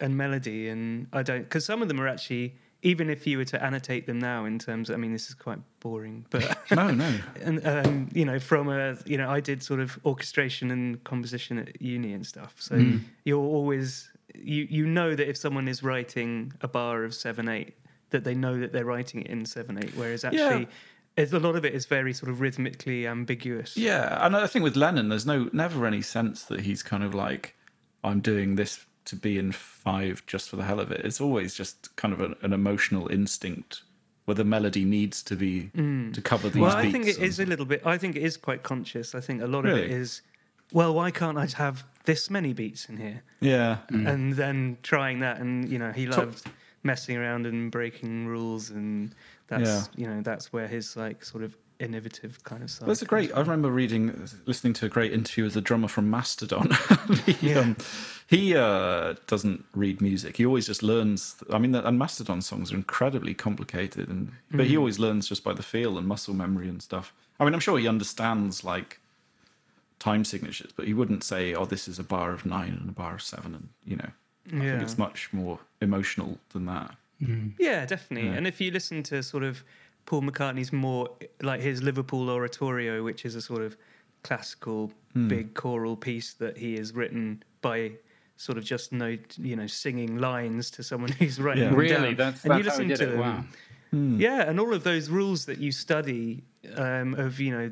and melody and i don't because some of them are actually even if you were to annotate them now in terms i mean this is quite boring but (laughs) no, no. (laughs) and um, you know from a you know i did sort of orchestration and composition at uni and stuff. So you're always you you know that if someone is writing a bar of seven eight that they know that they're writing it in seven eight whereas actually it's, a lot of it is very sort of rhythmically ambiguous. Yeah, and I think with Lennon, there's no never any sense that he's kind of like, I'm doing this to be in five just for the hell of it. It's always just kind of an, an emotional instinct where the melody needs to be to cover these Mm. Well, beats. I think it and- is a little bit. I think it is quite conscious. I think a lot of it is. Well, why can't I have this many beats in here? Yeah, And then trying that, and you know, he loved messing around and breaking rules, and that's Yeah. you know that's where his like sort of innovative kind of side. That's a great. I remember reading, listening to a great interview with the drummer from Mastodon. (laughs) he Yeah. um, he uh, doesn't read music. He always just learns. I mean, and Mastodon songs are incredibly complicated, and but Mm-hmm. he always learns just by the feel and muscle memory and stuff. I mean, I'm sure he understands like time signatures, but he wouldn't say, "Oh, this is a bar of nine and a bar of seven, and you know. I Yeah. think it's much more emotional than that. Yeah, definitely. And if you listen to sort of Paul McCartney's more like his Liverpool Oratorio, which is a sort of classical hmm. big choral piece that he has written by sort of just no, you know, singing lines to someone who's writing Yeah. them really? down. That's, and that's how he did it. them. Wow. Hmm. Yeah, and all of those rules that you study um, of you know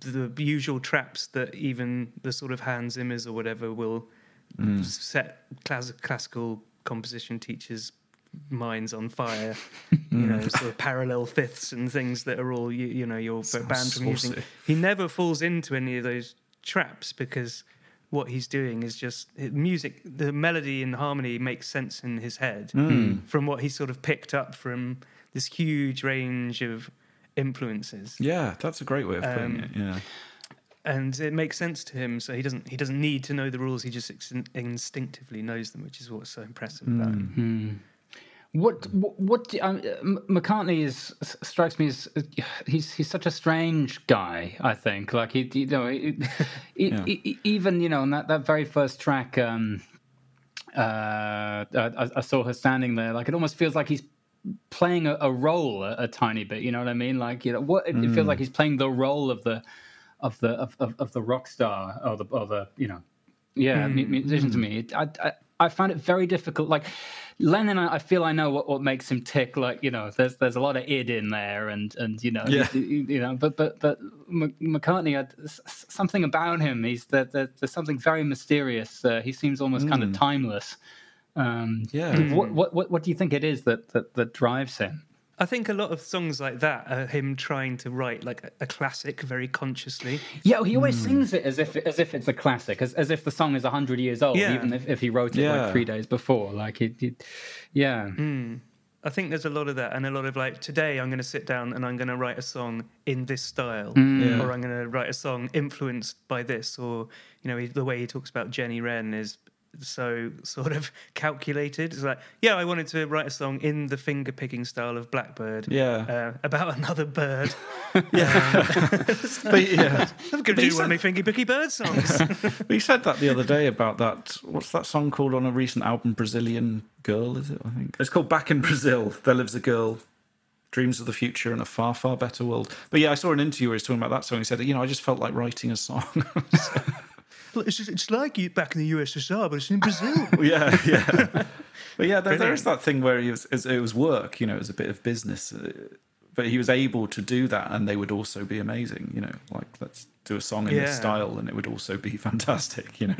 the usual traps that even the sort of Hans Zimmers or whatever will hmm. set class- classical composition teachers' minds on fire. (laughs) you know, mm. sort of parallel fifths and things that are all you, you know you're banned from using. He never falls into any of those traps because what he's doing is just music. The melody and harmony makes sense in his head hmm. from what he sort of picked up from this huge range of influences Yeah, that's a great way of putting Um, it. Yeah. and it makes sense to him so he doesn't he doesn't need to know the rules he just instinctively knows them which is what's so impressive about him What what, what do- um, McCartney is strikes me as he's he's such a strange guy. I think like he you know he, (laughs) he, he- even you know on that, that very first track. Um, uh, I, I saw her standing there. Like it almost feels like he's playing a, a role a, a tiny bit. You know what I mean? Like you know what it, it feels like he's playing the role of the of the of, of, of the rock star or the or the you know yeah mu- musician to me. I, I I find it very difficult. Like Lennon, I I feel I know what, what makes him tick. Like you know, there's there's a lot of id in there, and and you know, Yeah. you, you know, but but but McCartney, uh, s- s- something about him. He's there, there, there's something very mysterious. Uh, he seems almost kind of timeless. Um, Yeah. What, what what what do you think it is that that, that drives him? I think a lot of songs like that are him trying to write like a, a classic very consciously. Yeah, he always sings it as if as if it's a classic, as, as if the song is hundred years old, Yeah. even if, if he wrote it Yeah. like three days before. Like it, it yeah. I think there's a lot of that, and a lot of like today I'm going to sit down and I'm going to write a song in this style, Mm. or I'm going to write a song influenced by this, or you know the way he talks about Jenny Wren is so (laughs) sort of calculated. It's like, yeah, I wanted to write a song in the finger picking style of Blackbird, Yeah. uh, about another bird. (laughs) (laughs) But yeah, I'm going to do one of my finger picky bird songs. but we said that the other day about that. What's that song called on a recent album? Brazilian Girl, is it? I think it's called Back in Brazil. There lives a girl, dreams of the future and a far, far better world. But yeah, I saw an interview where he was talking about that song. He said, you know, I just felt like writing a song. It's, it's like you back in the USSR, but it's in Brazil. (laughs) yeah, yeah. (laughs) But yeah, there, there Brilliant. is that thing where he was, it was work, you know, it was a bit of business. uh, But he was able to do that, and they would also be amazing. You know, like let's do a song in this style, and it would also be (laughs) fantastic. You know,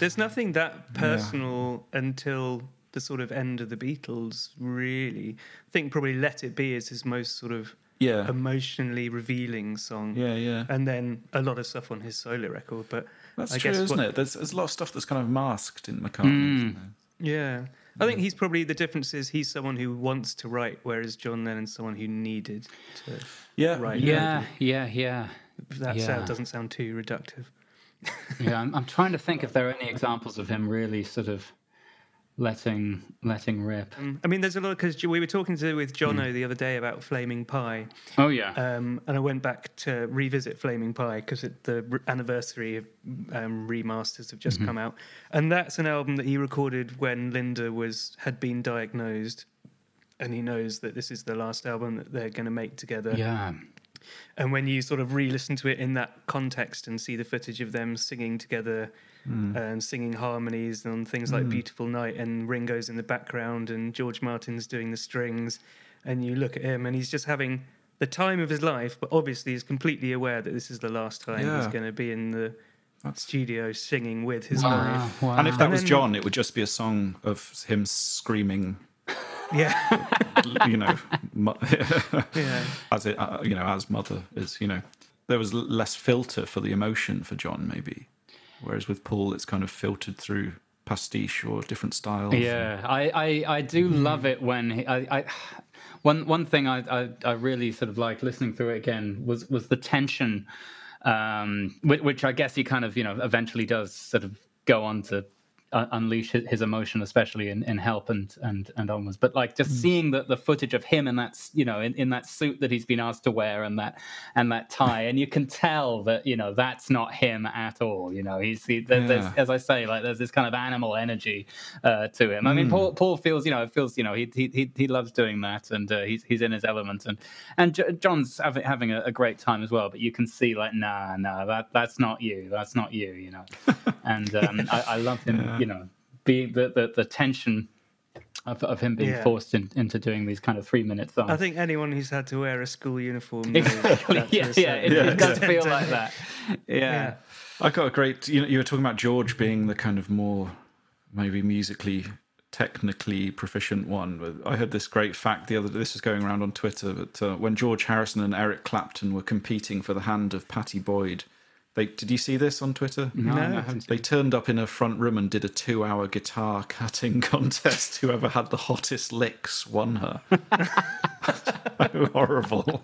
There's nothing that personal until the sort of end of the Beatles, really. I think probably Let It Be is his most sort of Yeah. emotionally revealing song. Yeah, yeah. And then a lot of stuff on his solo record. But that's I true, guess isn't what- it? There's, there's a lot of stuff that's kind of masked in McCartney. Hmm. isn't? Yeah. I think he's probably the difference is he's someone who wants to write, whereas John Lennon's someone who needed to Yeah, write. Yeah, yeah, yeah. That Yeah. sound doesn't sound too reductive. Yeah, I'm, I'm trying to think if there are any examples of him really sort of letting letting rip. I mean, there's a lot because we were talking to with Jono the other day about Flaming Pie. Oh yeah, Um, and I went back to revisit Flaming Pie because the anniversary of um, remasters have just come out, and that's an album that he recorded when Linda was had been diagnosed, and he knows that this is the last album that they're going to make together. yeah, And when you sort of re-listen to it in that context and see the footage of them singing together and singing harmonies on things like "Beautiful Night" and Ringo's in the background and George Martin's doing the strings, and you look at him and he's just having the time of his life, but obviously he's completely aware that this is the last time he's going to be in the studio singing with his wow, wife. wow. And if that And was then- John, it would just be a song of him screaming, Yeah, (laughs) you know, (laughs) yeah. as it, uh, you know, as mother is, you know, there was l- less filter for the emotion for John, maybe, whereas with Paul, it's kind of filtered through pastiche or different styles. Yeah, I, I, I do love it when he, I, I one one thing I, I I really sort of like listening through it again was was the tension, um, which, which I guess he kind of you know eventually does sort of go on to uh, unleash his, his emotion, especially in, in Help and and and onwards. But like just seeing the, the footage of him in that you know in, in that suit that he's been asked to wear and that and that tie, and you can tell that you know that's not him at all. You know he's he, there, there's Yeah. as I say like there's this kind of animal energy uh, to him. I mean Paul Paul feels you know feels you know he he he, he loves doing that and uh, he's he's in his element and and J- John's having having a, a great time as well. But you can see like nah nah that that's not you that's not you you know. (laughs) and um, I, I love him you know being the the, the tension. Of, of him being Yeah. forced in, into doing these kind of three minute songs. I think anyone who's had to wear a school uniform exactly. that to Yeah, a yeah, certain it, it does feel like that. (laughs) Yeah. Yeah. I got a great. You know, you were talking about George being the kind of more maybe musically, technically proficient one. I heard this great fact the other. day. This was going around on Twitter. But uh, when George Harrison and Eric Clapton were competing for the hand of Pattie Boyd, they did you see this on Twitter? No, I haven't They turned up in a front room and did a two-hour guitar cutting (laughs) contest. Whoever had the hottest licks won her. (laughs) (laughs) Horrible.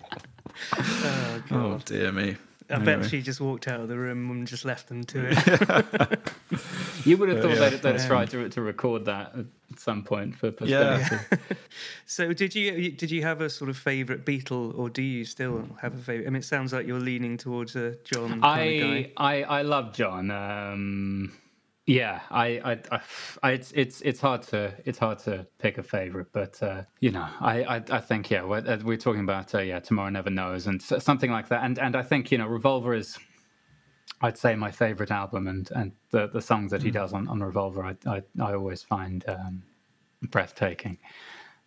Oh, oh dear me. I Anyway. bet she just walked out of the room and just left them to it. (laughs) You would have thought yeah. they'd, they'd tried to, to record that at some point for Yeah. posterity. (laughs) So did you did you have a sort of favourite Beatle, or do you still have a favourite? I mean, it sounds like you're leaning towards a John kind of I, guy. I I love John. Um, yeah, I, I, I, I, it's it's it's hard to it's hard to pick a favorite, but uh, you know, I, I, I think yeah, we're, uh, we're talking about uh, yeah, tomorrow never knows, and something like that, and and I think you know, Revolver is, I'd say my favorite album, and and the the songs that he Mm. does on, on Revolver, I, I I always find um, breathtaking.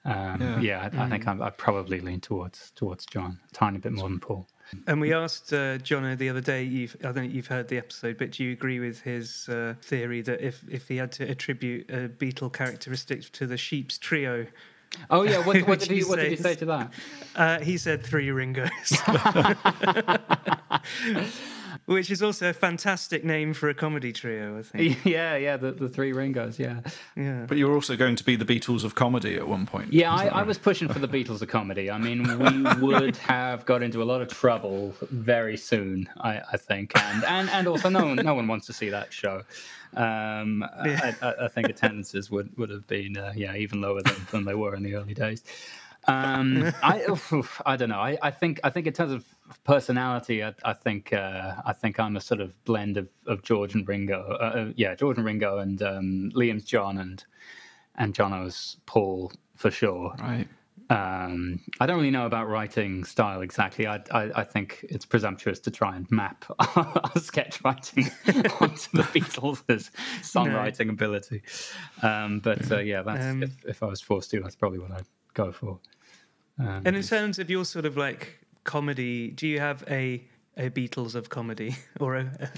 Um, Yeah. yeah, I, I Mm. think I, I probably lean towards towards John a tiny bit more than Paul. And we asked uh, Jono the other day. You've, I don't know you've heard the episode, but do you agree with his uh, theory that if if he had to attribute a Beatle characteristic to the Sheeps Trio, Oh yeah, what, (laughs) what did he he what did he say to that? uh, he said three Ringos, (laughs) (laughs) which is also a fantastic name for a comedy trio. I think. (laughs) yeah, yeah, the, the three Ringos, yeah. Yeah. But you were also going to be the Beatles of comedy at one point. Yeah, I, that I was pushing for the Beatles of comedy. I mean, we would (laughs) have got into a lot of trouble very soon, I, I think, and, and and also no one no one wants to see that show. Um, I, I, I think attendances would, would have been uh, yeah even lower than, than they were in the early days. Um, (laughs) I I don't know. I, I think I think in terms of personality, I, I think uh, I think I'm a sort of blend of, of George and Ringo. Uh, uh, yeah, George and Ringo, and um, Liam's John, and and Jono's Paul for sure. Right. Um, I don't really know about writing style exactly. I, I, I think it's presumptuous to try and map (laughs) our sketch writing (laughs) onto the Beatles' songwriting ability. Um, but uh, yeah, that's Um, if, if I was forced to, that's probably what I'd go for. Um, And in terms of your sort of like comedy, do you have a a Beatles of comedy (laughs) or a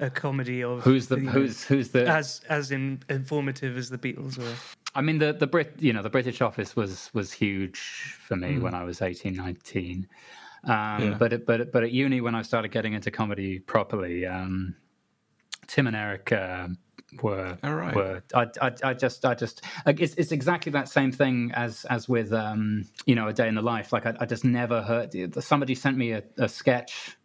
a, a comedy of who's the you know, who's who's the? as as in informative as the Beatles were? I mean, the the Brit, you know, the British office was was huge for me Mm. when I was 18, 19. Um, Yeah. But at- but but at uni, when I started getting into comedy properly, um, Tim and Eric uh, were Oh, right. were I, I I just I just like it's it's exactly that same thing as as with um you know a day in the life. Like I, I just never heard somebody sent me a, a sketch,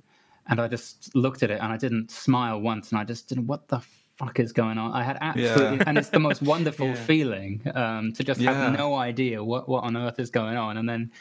and I just looked at it and I didn't smile once, and I just didn't what the. Fuck is going on? I had absolutely, Yeah. and it's the most (laughs) wonderful Yeah. feeling um, to just Yeah. have no idea what, what on earth is going on, and then,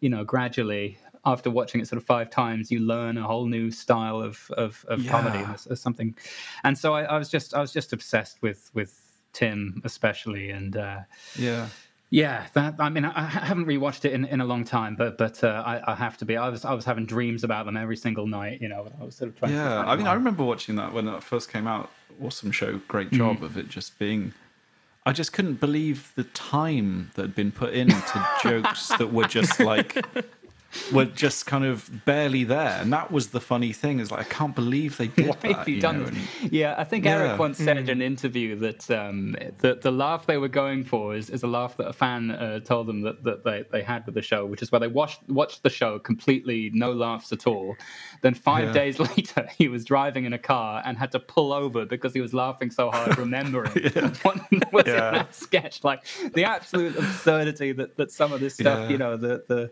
you know, gradually after watching it sort of five times, you learn a whole new style of of, of comedy or, or something. And so I, I was just I was just obsessed with with Tim especially, and uh, Yeah. yeah, that I mean I, haven't rewatched it in, in a long time, but but uh, I, I have to be. I was I was having dreams about them every single night. You know, I was sort of trying. Yeah, I mean, I remember watching that when it first came out. Awesome show, great job of it just being. I just couldn't believe the time that had been put into (laughs) jokes that were just like were just kind of barely there, and that was the funny thing. Is like I can't believe they did (laughs) Why that. you you done know, this? and- Yeah, I think Yeah. Eric once said in an interview that um, the the laugh they were going for is, is a laugh that a fan uh, told them that, that they, they had with the show, which is where they watched watched the show completely no laughs at all. Then five Yeah. days (laughs) later, he was driving in a car and had to pull over because he was laughing so hard, (laughs) remembering what was Yeah. in that sketch. Like the absolute absurdity that, that some of this stuff, Yeah. you know, the the.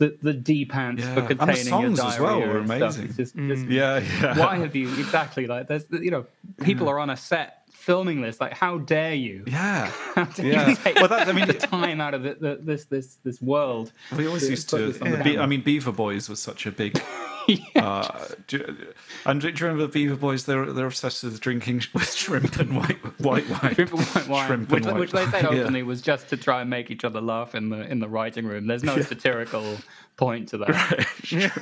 The, the D pants Yeah. for And the containing your songs as well were and stuff. amazing. It's just, just mm. Yeah, yeah. why have you exactly like there's you know people are on a set filming this like how dare you Yeah, (laughs) dare yeah. you take Well, that I mean, the time out of the, the, this this this world We always to used put to. this on the Be. I mean, Beaver Boys was such a big. (laughs) (laughs) uh, do, and do you remember the Beaver Boys? They're they're obsessed with drinking (laughs) with shrimp and white white wine. Shrimp and white wine, Shrimp which, and white which they said wine, (laughs) yeah. openly was just to try and make each other laugh in the in the writing room. There's no satirical point to that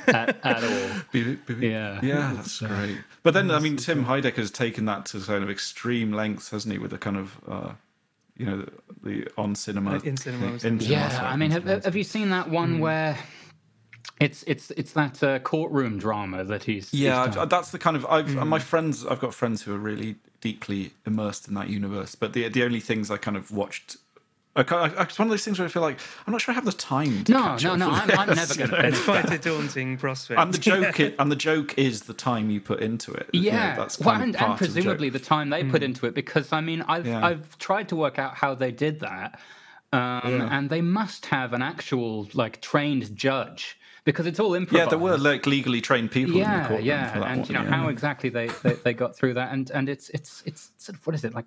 at, at all. Beaver- Beaver- Yeah. yeah, that's great. But then, I mean, Tim Heidecker's taken that to kind of extreme lengths, hasn't he? With the kind of, uh, you know, the, the on cinema, Uh, in cinema, in sorry. cinema, Yeah, I mean, have, have you seen that one where it's it's it's that uh, courtroom drama that he's he's Yeah, done? I've, that's the kind of I've Mm. my friends. I've got friends who are really deeply immersed in that universe. But the the only things I kind of watched. I, kind it's one of those things where I feel like I'm not sure I have the time. To No, catch no, up no. I'm, I'm never going (laughs) to It's quite a daunting prospect. And the (laughs) joke, i- and the joke is the time you put into it. You know, Yeah, that's well, and, and of the presumably the, time they put into it, because I mean, I've Yeah. I've tried to work out how they did that, um, and they must have an actual like trained judge because it's all improvised. Yeah, there were like legally trained people in the yeah, yeah, and one. you know yeah. how exactly they, they, they got through that, and and it's it's it's sort of what is it like.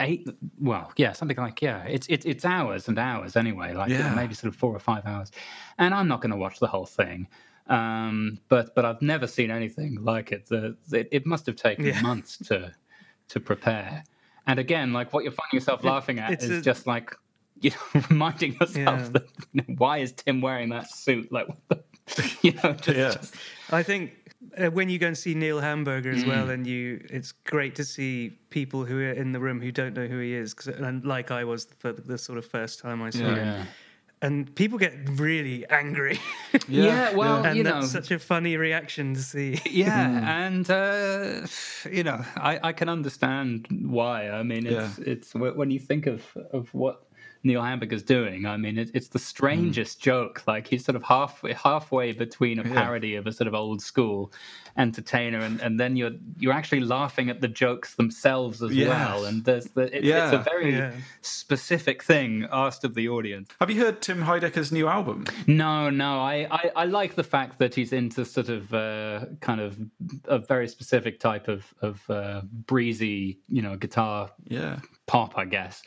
eight. Well, yeah, something like yeah. It's it's it's hours and hours anyway. Like Yeah. maybe sort of four or five hours, and I'm not going to watch the whole thing. Um, but but I've never seen anything like it. The, it, it must have taken Yeah. months to to prepare. And again, like what you're finding yourself laughing at it's is a- just like you know, (laughs) reminding yourself Yeah. that you know, why is Tim wearing that suit? Like, the, (laughs) you know, just, Yeah. just- I think uh, when you go and see Neil Hamburger as Mm. well, and you, it's great to see people who are in the room who don't know who he is, 'cause- and like I was for the, the sort of first time I saw him, yeah. and people get really angry. (laughs) Yeah, well, and you know, that's such a funny reaction to see. yeah, and uh, you know, I, I can understand why. I mean, it's it's when you think of of what Neil Hamburger's doing. I mean, it, it's the strangest joke. Like he's sort of halfway halfway between a parody of a sort of old school entertainer, and, and then you're you're actually laughing at the jokes themselves as Yes. well. And there's the it, it's a very Yeah. specific thing asked of the audience. Have you heard Tim Heidecker's new album? No, no. I, I, I like the fact that he's into sort of uh, kind of a very specific type of of uh, breezy, you know, guitar Yeah. pop, I guess.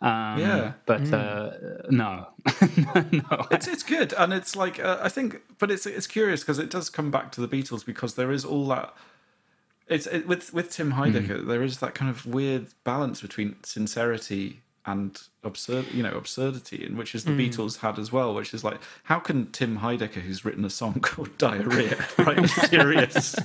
Um, Yeah. But uh, no, (laughs) no. It's it's good, and it's like uh, I think, but it's it's curious because it does come back to the Beatles because there is all that. It's it, with with Tim Heidecker, there is that kind of weird balance between sincerity and absurd, you know, absurdity, and which is the Beatles had as well. Which is like, how can Tim Heidecker, who's written a song (laughs) called Diarrhea, (laughs) write a serious,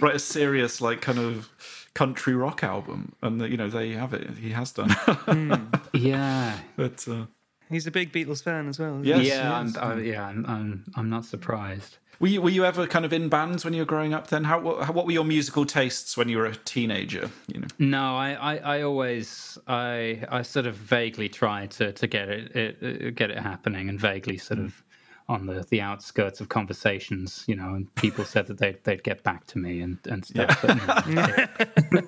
write a serious like kind of country rock album? And you know, there you have it. He has done, (laughs) yeah, but. Uh, He's a big Beatles fan as well. Yes, yeah, yes. I'm, I, yeah. I'm, I'm, I'm not surprised. Were you, were you ever kind of in bands when you were growing up? Then how what, what were your musical tastes when you were a teenager? You know, No, I, I, I always, I, I sort of vaguely try to, to get it, it, uh, get it happening, and vaguely sort of on the, the outskirts of conversations, you know. And people said that they'd, they'd get back to me and, and stuff. But, no,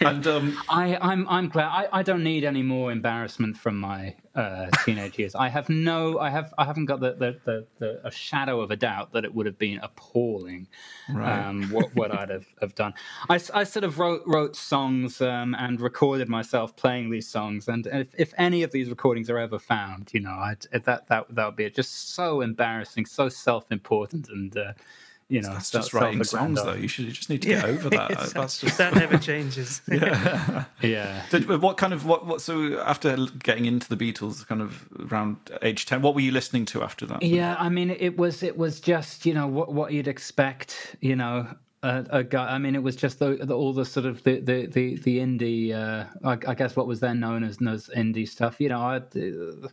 (laughs) and um, I, I'm, I'm glad. I, I don't need any more embarrassment from my uh, teenage years. I have no, I have, I haven't got the, the, the, the a shadow of a doubt that it would have been appalling. Um, what, what I'd have, have done. I, I sort of wrote wrote songs um, and recorded myself playing these songs. And if, if any of these recordings are ever found, you know, I'd, that that that would be just so embarrassing, so self important, and uh, you know, that's so- just writing songs, though. You should you just need to get over that. It's- (laughs) That's just that never changes. (laughs) (laughs) Yeah. Did, what kind of what what? So after getting into the Beatles, kind of around age ten, what were you listening to after that? Yeah, I mean, it was it was just you know what what you'd expect, you know. A, a guy. I mean, it was just the, the, all the sort of the the the, the indie. Uh, I, I guess what was then known as, as indie stuff. You know, I, uh,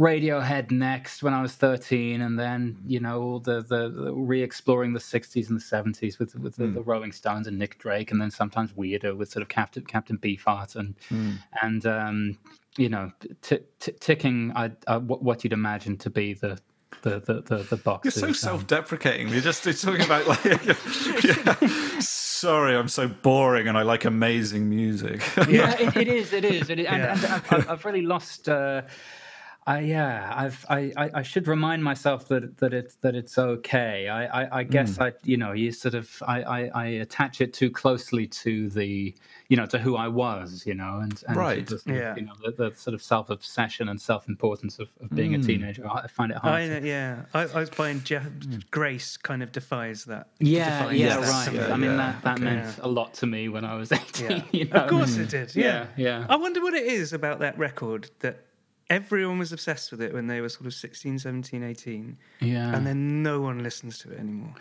Radiohead next when I was thirteen, and then you know all the the, the re-exploring the '60s and the '70s with with the, the Rolling Stones and Nick Drake, and then sometimes weirder with sort of Captain Captain Beefheart and and um, you know t- t- ticking I, uh, what, you'd imagine to be the the the the, the You're so um, self-deprecating. You're just you're talking about like, (laughs) yeah, sorry, I'm so boring, and I like amazing music. yeah, (laughs) it, it is. It is. It is. And, Yeah. and I've, I've- I've really lost. Uh, I, yeah, I've, I, I, I should remind myself that that it's that it's okay. I, I, I guess mm. I, you know, you sort of, I, I, I attach it too closely to the, you know, to who I was, you know, and, and Right. the sort of, Yeah. you know, the, the sort of self obsession and self importance of, of being a mm. teenager. I find it hard. I, to- yeah, I, I was buying Je- mm. Grace kind of defies that. yeah, Defines yeah, that right. Yeah, I mean, yeah, that, that okay. meant a lot to me when I was (laughs) 18. Yeah. You know? Of course it did. Yeah. Yeah, yeah. I wonder what it is about that record that everyone was obsessed with it when they were sort of 16, 17, 18. Yeah. And then no one listens to it anymore.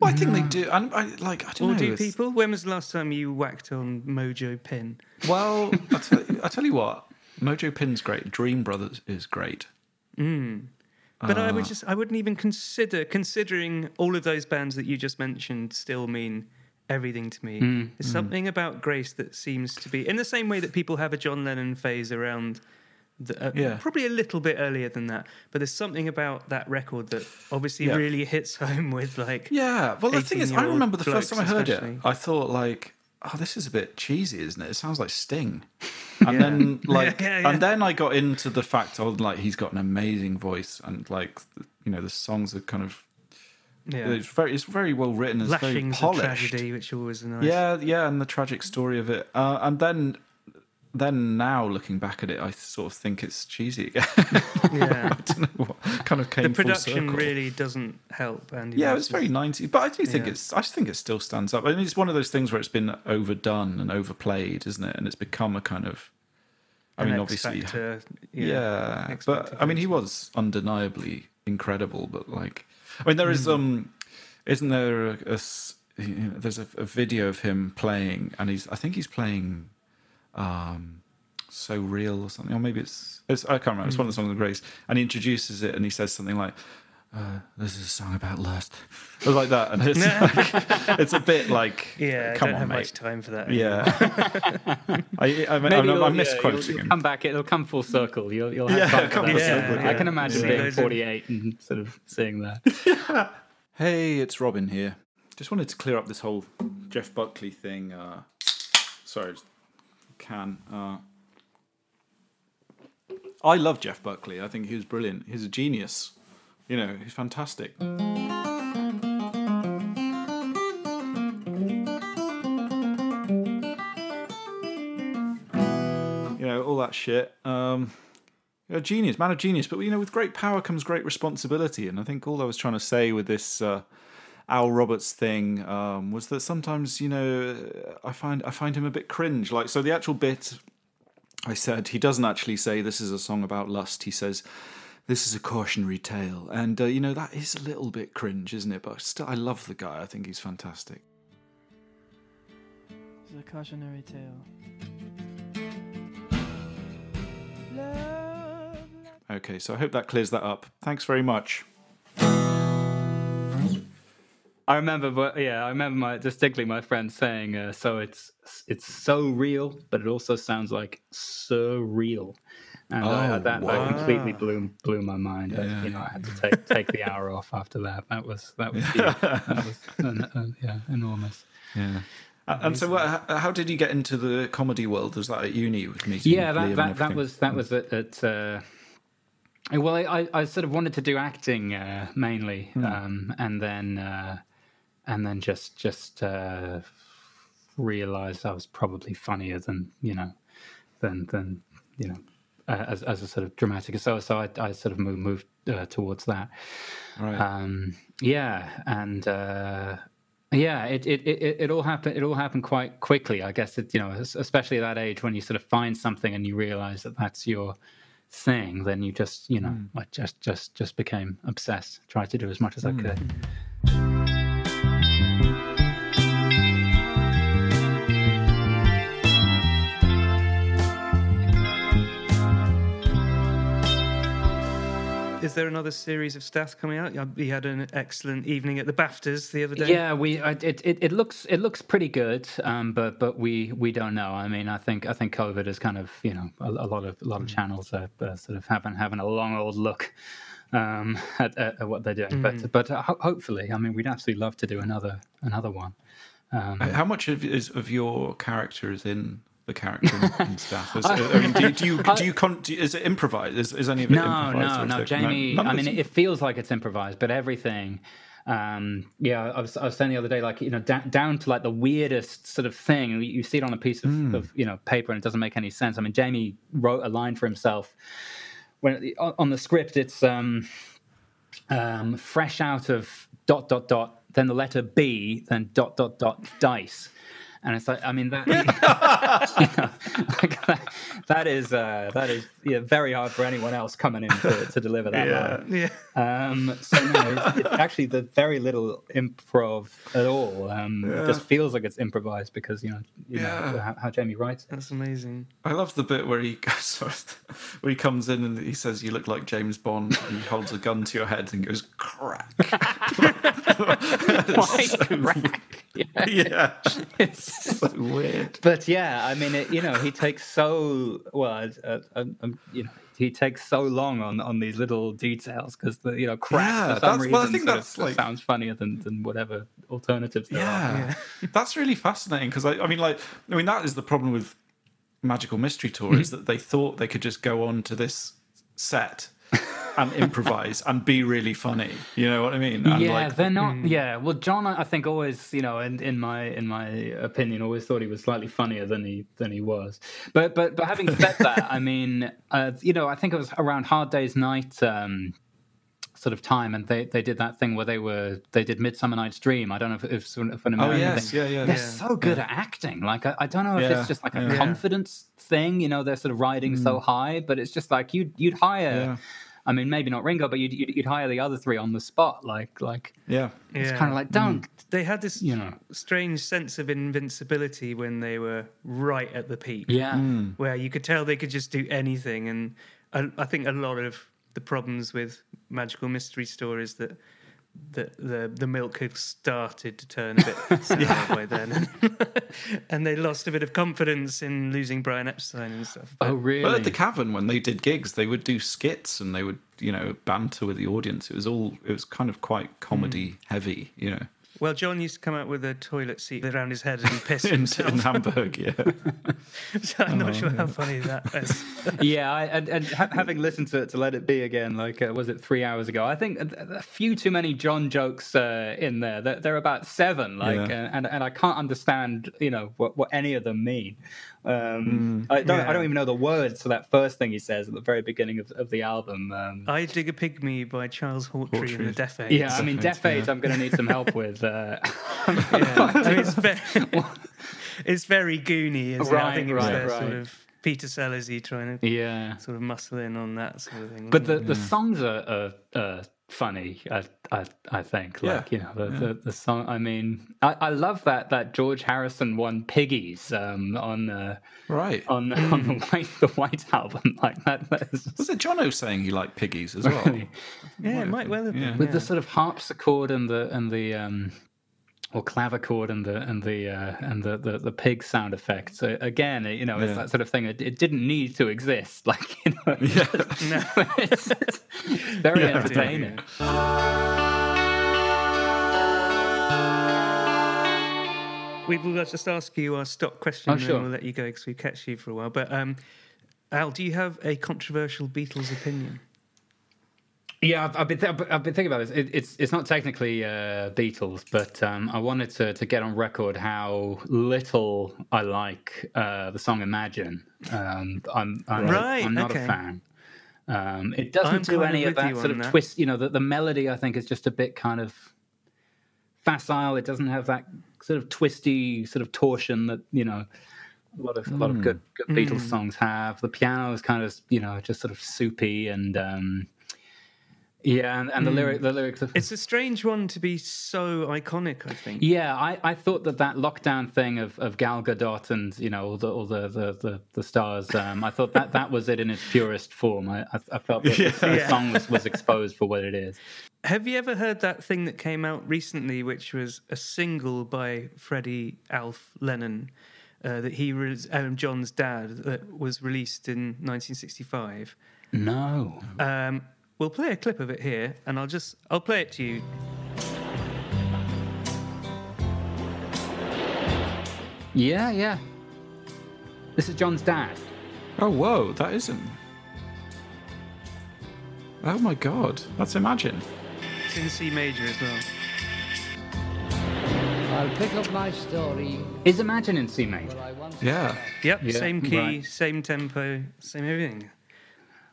well, I think they do. And I like I don't Or know. do people? When was the last time you whacked on Mojo Pin? Well, (laughs) I tell, you, I tell you what, Mojo Pin's great. Dream Brothers is great. But I Ah. would just, I wouldn't even consider, considering all of those bands that you just mentioned still mean everything to me. Mm, There's something about Grace that seems to be, in the same way that people have a John Lennon phase around, the, uh, Yeah. probably a little bit earlier than that. But there's something about that record that obviously Yeah. really hits (laughs) home with like, Yeah. Well, the thing is, I remember the first time I heard especially. it, I thought like, oh, this is a bit cheesy, isn't it? It sounds like Sting. (laughs) (laughs) And Yeah. then like, and then I got into the fact of like he's got an amazing voice and like you know the songs are kind of yeah, it's very it's very well written. It's very lashings of polished. tragedy, which always nice. Yeah, yeah, and the tragic story of it. Uh, and then then now looking back at it, I sort of think it's cheesy again. (laughs) Yeah. (laughs) I don't know what kind of came the production circle. really doesn't help. Andy Yeah, it's very 90s, but I do think Yeah. it's. I just think it still stands up. I mean, it's one of those things where it's been overdone and overplayed, isn't it? And it's become a kind of. I an mean, obviously, Factor, yeah, X but I mean, he was undeniably incredible. But like, I mean, there is Hmm. um, isn't there a, a s- you know, there's a, a video of him playing, and he's I think he's playing, um, so real or something, or maybe it's, it's I can't remember. It's one Hmm. of the songs of Grace, and he introduces it, and he says something like. Uh, this is a song about lust, or like that, and it's (laughs) like, it's a bit like, Yeah, I come don't on, have mate. much time for that. Yeah, (laughs) I, I, I, Maybe I'm, you'll- I'm yeah, misquoting you'll- you'll. Come back, it'll come full circle. You'll, you'll have Yeah, time come that. full circle, I can imagine Yeah. being 48 and (laughs) sort of seeing that. Hey, it's Robin here. Just wanted to clear up this whole Jeff Buckley thing. Uh, sorry, just can. Uh, I love Jeff Buckley. I think he was brilliant. He's a genius. You know, he's fantastic. You know, all that shit. Um, a genius, man of genius. But you know, with great power comes great responsibility. And I think all I was trying to say with this uh, Al Roberts thing um, was that sometimes, you know, I find I find him a bit cringe. Like, so the actual bit I said he doesn't actually say this is a song about lust. He says. This is a cautionary tale, and uh, you know that is a little bit cringe, isn't it? But still, I love the guy. I think he's fantastic. It's a cautionary tale. Okay, so I hope that clears that up. Thanks very much. I remember, but yeah, I remember my distinctly my friend saying, uh, "So it's it's so real, but it also sounds like surreal," and I, Oh, that, wow. that completely blew blew my mind. Uh, Yeah. you know, I had to take take the (laughs) hour off after that. That was that was huge. that (laughs) was uh, uh, yeah enormous. Yeah. And so, what, how did you get into the comedy world? Was that at uni with me? Yeah, that that, that was that was at. at uh, well, I, I, I sort of wanted to do acting uh, mainly, Hmm. um, and then uh, and then just just uh, realized I was probably funnier than you know than than you know uh, as as a sort of dramatic. So so I, I sort of moved moved uh, towards that. Right. Um, yeah, and uh, yeah, it, it, it, it all happened. It all happened quite quickly, I guess. It, you know, especially at that age when you sort of find something and you realize that that's your thing, then you just, you know, I just just just became obsessed. Tried to do as much as I could. Is there another series of Stath coming out? Yeah, We had an excellent evening at the BAFTAs the other day. Yeah, we it, it it looks it looks pretty good, um, but but we we don't know. I mean, I think I think COVID is kind of you know a, a lot of a lot of channels are uh, sort of having having a long old look um, at, at, at what they're doing. But but uh, ho- hopefully, I mean, we'd absolutely love to do another another one. Um, How much of is of your character is in the character and- stuff? Is, I mean, do, you- do you do you, con, do is it improvised? Is, is any of it no, improvised? no, is no, Jamie. none I mean, it feels like it's improvised, but everything. Um, yeah, I was, I was saying the other day, like you know, da- down to like the weirdest sort of thing. You, you see it on a piece of, Hmm. of you know paper, and it doesn't make any sense. I mean, Jamie wrote a line for himself when on on the script. It's um, um, fresh out of dot dot dot, then the letter B, then dot dot dot dice. And it's like, I mean, that, you know, like that, that is uh, that is yeah, very hard for anyone else coming in to, to deliver that line. Yeah. Um, so no, it's, it's actually the very little improv at all. Um, It just feels like it's improvised because you know, you know how, how Jamie writes. it. That's amazing. I love the bit where he (laughs) goes, where he comes in and he says, "You look like James Bond," and he holds a gun to your head and goes, "Crack." (laughs) (laughs) Why crack? Yeah. yeah, It's- (laughs) so weird. but yeah, I mean, it, you know, he takes so well, uh, um, you know, he takes so long on on these little details because the you know crap Yeah, for some that's- reason well, I think that's of like- sounds funnier than than whatever alternatives there are. Yeah, (laughs) that's really fascinating because I, I mean, like, I mean, that is the problem with Magical Mystery Tour is that they thought they could just go on to this set and improvise and be really funny. You know what I mean? And yeah, like, they're not. Yeah, well, John, I think always, you know, in, in my in my opinion, always thought he was slightly funnier than he than he was. But but but having said that, I mean, uh, you know, I think it was around Hard Day's Night. Um, sort of time and they, they did that thing where they were they did Midsummer Night's Dream. I don't know if, if, if an American yes, thing. yeah, yeah, They're yeah. so good at acting. Like I, I don't know if Yeah, it's just like a yeah. confidence thing. You know, they're sort of riding so high, but it's just like you'd you'd hire. Yeah. I mean, maybe not Ringo, but you'd, you'd, you'd hire the other three on the spot. Like like yeah. it's Yeah. kind of like mm. don't. They had this You know. strange sense of invincibility when they were right at the peak. Yeah. Mm. where you could tell they could just do anything. And I, I think a lot of the problems with magical mystery stories that that the the the milk had started to turn a bit (laughs) sour by then, (laughs) and they lost a bit of confidence in losing Brian Epstein and stuff. But Oh really? But at the Cavern, when they did gigs, they would do skits and they would, you know, banter with the audience. It was all, it was kind of quite comedy heavy, you know, well, John used to come out with a toilet seat around his head and piss (laughs) in, himself. in Hamburg. Yeah, (laughs) so I'm not sure how funny that is. (laughs) yeah, I, and, and ha- having listened to it to Let It Be again, like uh, was it three hours ago? I think a, a few too many John jokes uh, in there. There, there are about seven, like, Yeah. uh, and and I can't understand, you know, what, what any of them mean. Um, I don't, I don't even know the words to that first thing he says at the very beginning of, of the album. Um, I Dig a Pygmy by Charles Hawtrey, and the Hawtrey. Deaf Aids. yeah, I mean, Definitely, Deaf Aids, I'm going to need some help with. Uh, (laughs) Yeah. I mean, it's, very, (laughs) it's very goony, isn't it? I think it was right, their sort of Peter Sellersy trying to yeah. sort of muscle in on that sort of thing. But wasn't the, the songs are, are, are funny. I, I I think like Yeah, you know the, the, the song. I mean, I, I love that that George Harrison won "Piggies" um, on uh, right. on on the white the White album (laughs) like that. that is Was it Jono saying he liked piggies as well? yeah, it might well have been. Yeah. with yeah. the sort of harpsichord and the and the um, or clavichord and the and the uh, and the, the the pig sound effects. So again, you know, it's Yeah. that sort of thing. It, it didn't need to exist. (laughs) Like you know, Yeah. (laughs) it's, it's (laughs) very Yeah. entertaining. We will just ask you our stock question Oh, and sure. then we'll let you go because we catch you for a while. But um, Al, do you have a controversial Beatles opinion? Yeah, I've, I've been th- I've been thinking about this. It, it's it's not technically uh, Beatles, but um, I wanted to to get on record how little I like uh, the song Imagine. Um, I'm I'm, Right, I'm not okay. a fan. Um, it doesn't I'm do any of that sort of that. twist. You know, the, the melody I think is just a bit kind of facile. It doesn't have that sort of twisty sort of torsion that you know a lot of a lot of good good Beatles songs have. The piano is kind of you know just sort of soupy and um, yeah, and, and the lyric the lyrics. Are, It's a strange one to be so iconic, I think. yeah, I, I thought that that lockdown thing of, of Gal Gadot and you know all the all the the, the, the stars. Um, I thought that that was it in its purest form. I I, felt that (laughs) the, the Yeah. song was, was exposed for what it is. Have you ever heard that thing that came out recently, which was a single by Freddie Alf Lennon, uh, that he was um, John's dad, that was released in 1965? No. Um, we'll play a clip of it here, and I'll just I'll play it to you. Yeah, yeah. This is John's dad. Oh, whoa, that isn't. Oh my god, that's Imagine. It's in C major as well. I'll pick up my story. Is Imagine in C major? Yeah. Yep, Yeah, same key, right. same tempo, same everything.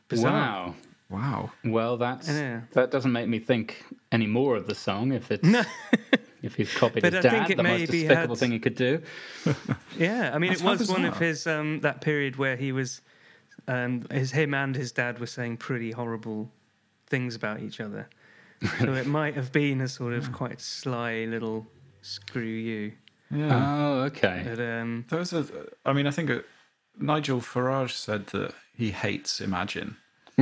Bizarre. Wow. Wow. Well, that's Yeah. that doesn't make me think any more of the song if it's No. (laughs) if he's copied But his I think dad, it the most despicable had- thing he could do. (laughs) Yeah, I mean, That's it how was one of his um, that period where he was, um, his him and his dad were saying pretty horrible things about each other. so it (laughs) might have been a sort of quite sly little screw you. Yeah. Oh, okay. But um, There was a, I mean, I think uh Nigel Farage said that he hates Imagine.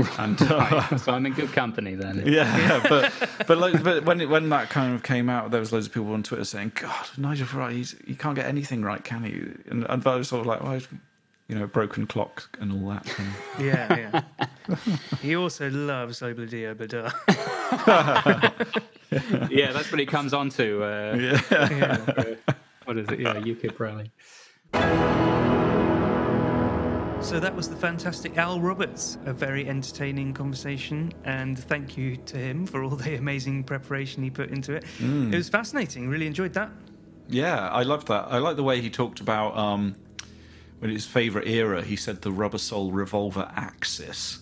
(laughs) And uh, so I'm in good company then. (laughs) yeah, but but like, but when it, when that kind of came out, there was loads of people on Twitter saying, "God, Nigel Farage, he's, he can't get anything right, can he?" And, and I was sort of like, "Well, you know, broken clock and all that." And, (laughs) yeah, yeah. he also loves Ob-La-Di Ob-La-Da. yeah, that's what he comes on to. Uh, yeah. what is it? Yeah, UKIP rally. So that was the fantastic Al Roberts, a very entertaining conversation, and thank you to him for all the amazing preparation he put into it. Mm. It was fascinating. Really enjoyed that. Yeah, I loved that. I like the way he talked about um, when his favourite era. He said the Rubber Soul Revolver Axis.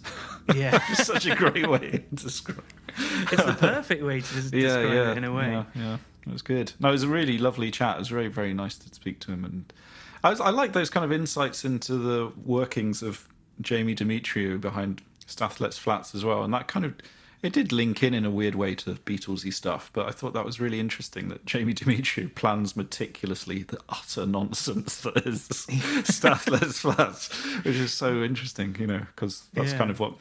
Yeah, (laughs) such a great way to describe. It's the perfect way to des- (laughs) describe it in a way. Yeah, yeah, it was good. No, it was a really lovely chat. It was very, very nice to speak to him, and I, was, I like those kind of insights into the workings of Jamie Demetriou behind Stath Lets Flats as well, and that kind of it did link in in a weird way to Beatlesy stuff. But I thought that was really interesting that Jamie (laughs) Demetriou plans meticulously the utter nonsense that is (laughs) Stath Lets Flats, which is so interesting, you know, because that's Yeah. kind of what.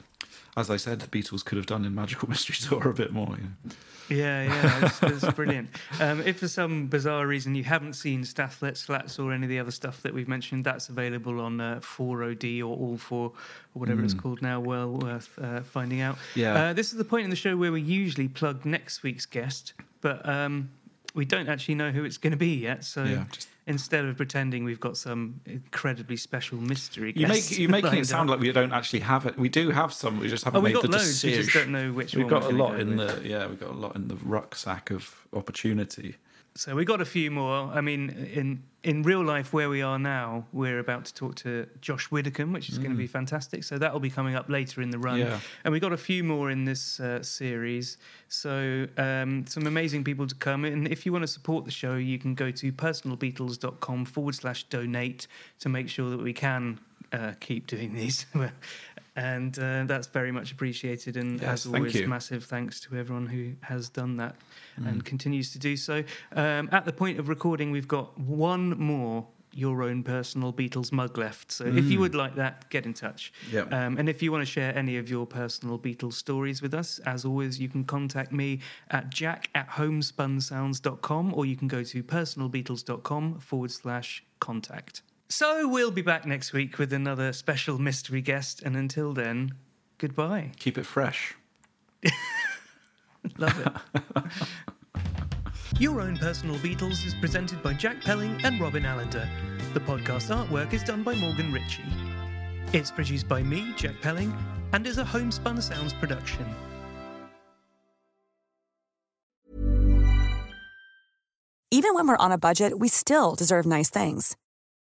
As I said, the Beatles could have done in Magical Mystery Tour a bit more. You know. Yeah, yeah, it's, it's brilliant. Um, if for some bizarre reason you haven't seen Stath Lets Flats or any of the other stuff that we've mentioned, that's available on uh, 4OD or All 4 or whatever it's called now. Well worth uh, finding out. Yeah. Uh, this is the point in the show where we usually plug next week's guest, but um, we don't actually know who it's going to be yet. So Yeah, just- instead of pretending we've got some incredibly special mystery You make you making (laughs) it sound up. like we don't actually have it. We do have some. We just haven't Oh, made got the loads, we just don't know which We've one got a lot go in with. the yeah. We've got a lot in the rucksack of opportunity. So we got a few more. I mean, in in real life, where we are now, we're about to talk to Josh Widdicombe, which is going to be fantastic. So that will be coming up later in the run. Yeah. And we got a few more in this uh, series. So um, some amazing people to come. And if you want to support the show, you can go to personalbeatles.com forward slash donate to make sure that we can uh, keep doing these. (laughs) and uh, that's very much appreciated. And Yes, as always, massive thanks to everyone who has done that Mm. and continues to do so. Um, at the point of recording, we've got one more your own personal Beatles mug left. So if you would like that, get in touch. Mm. Yep. Um, and if you want to share any of your personal Beatles stories with us, as always, you can contact me at jack at homespunsounds.com or you can go to personalbeatles.com forward slash contact. So we'll be back next week with another special mystery guest. And until then, goodbye. Keep it fresh. (laughs) Love it. Your Own Personal Beatles is presented by Jack Pelling and Robin Allender. The podcast artwork is done by Morgan Ritchie. It's produced by me, Jack Pelling, and is a Homespun Sounds production. Even when we're on a budget, we still deserve nice things.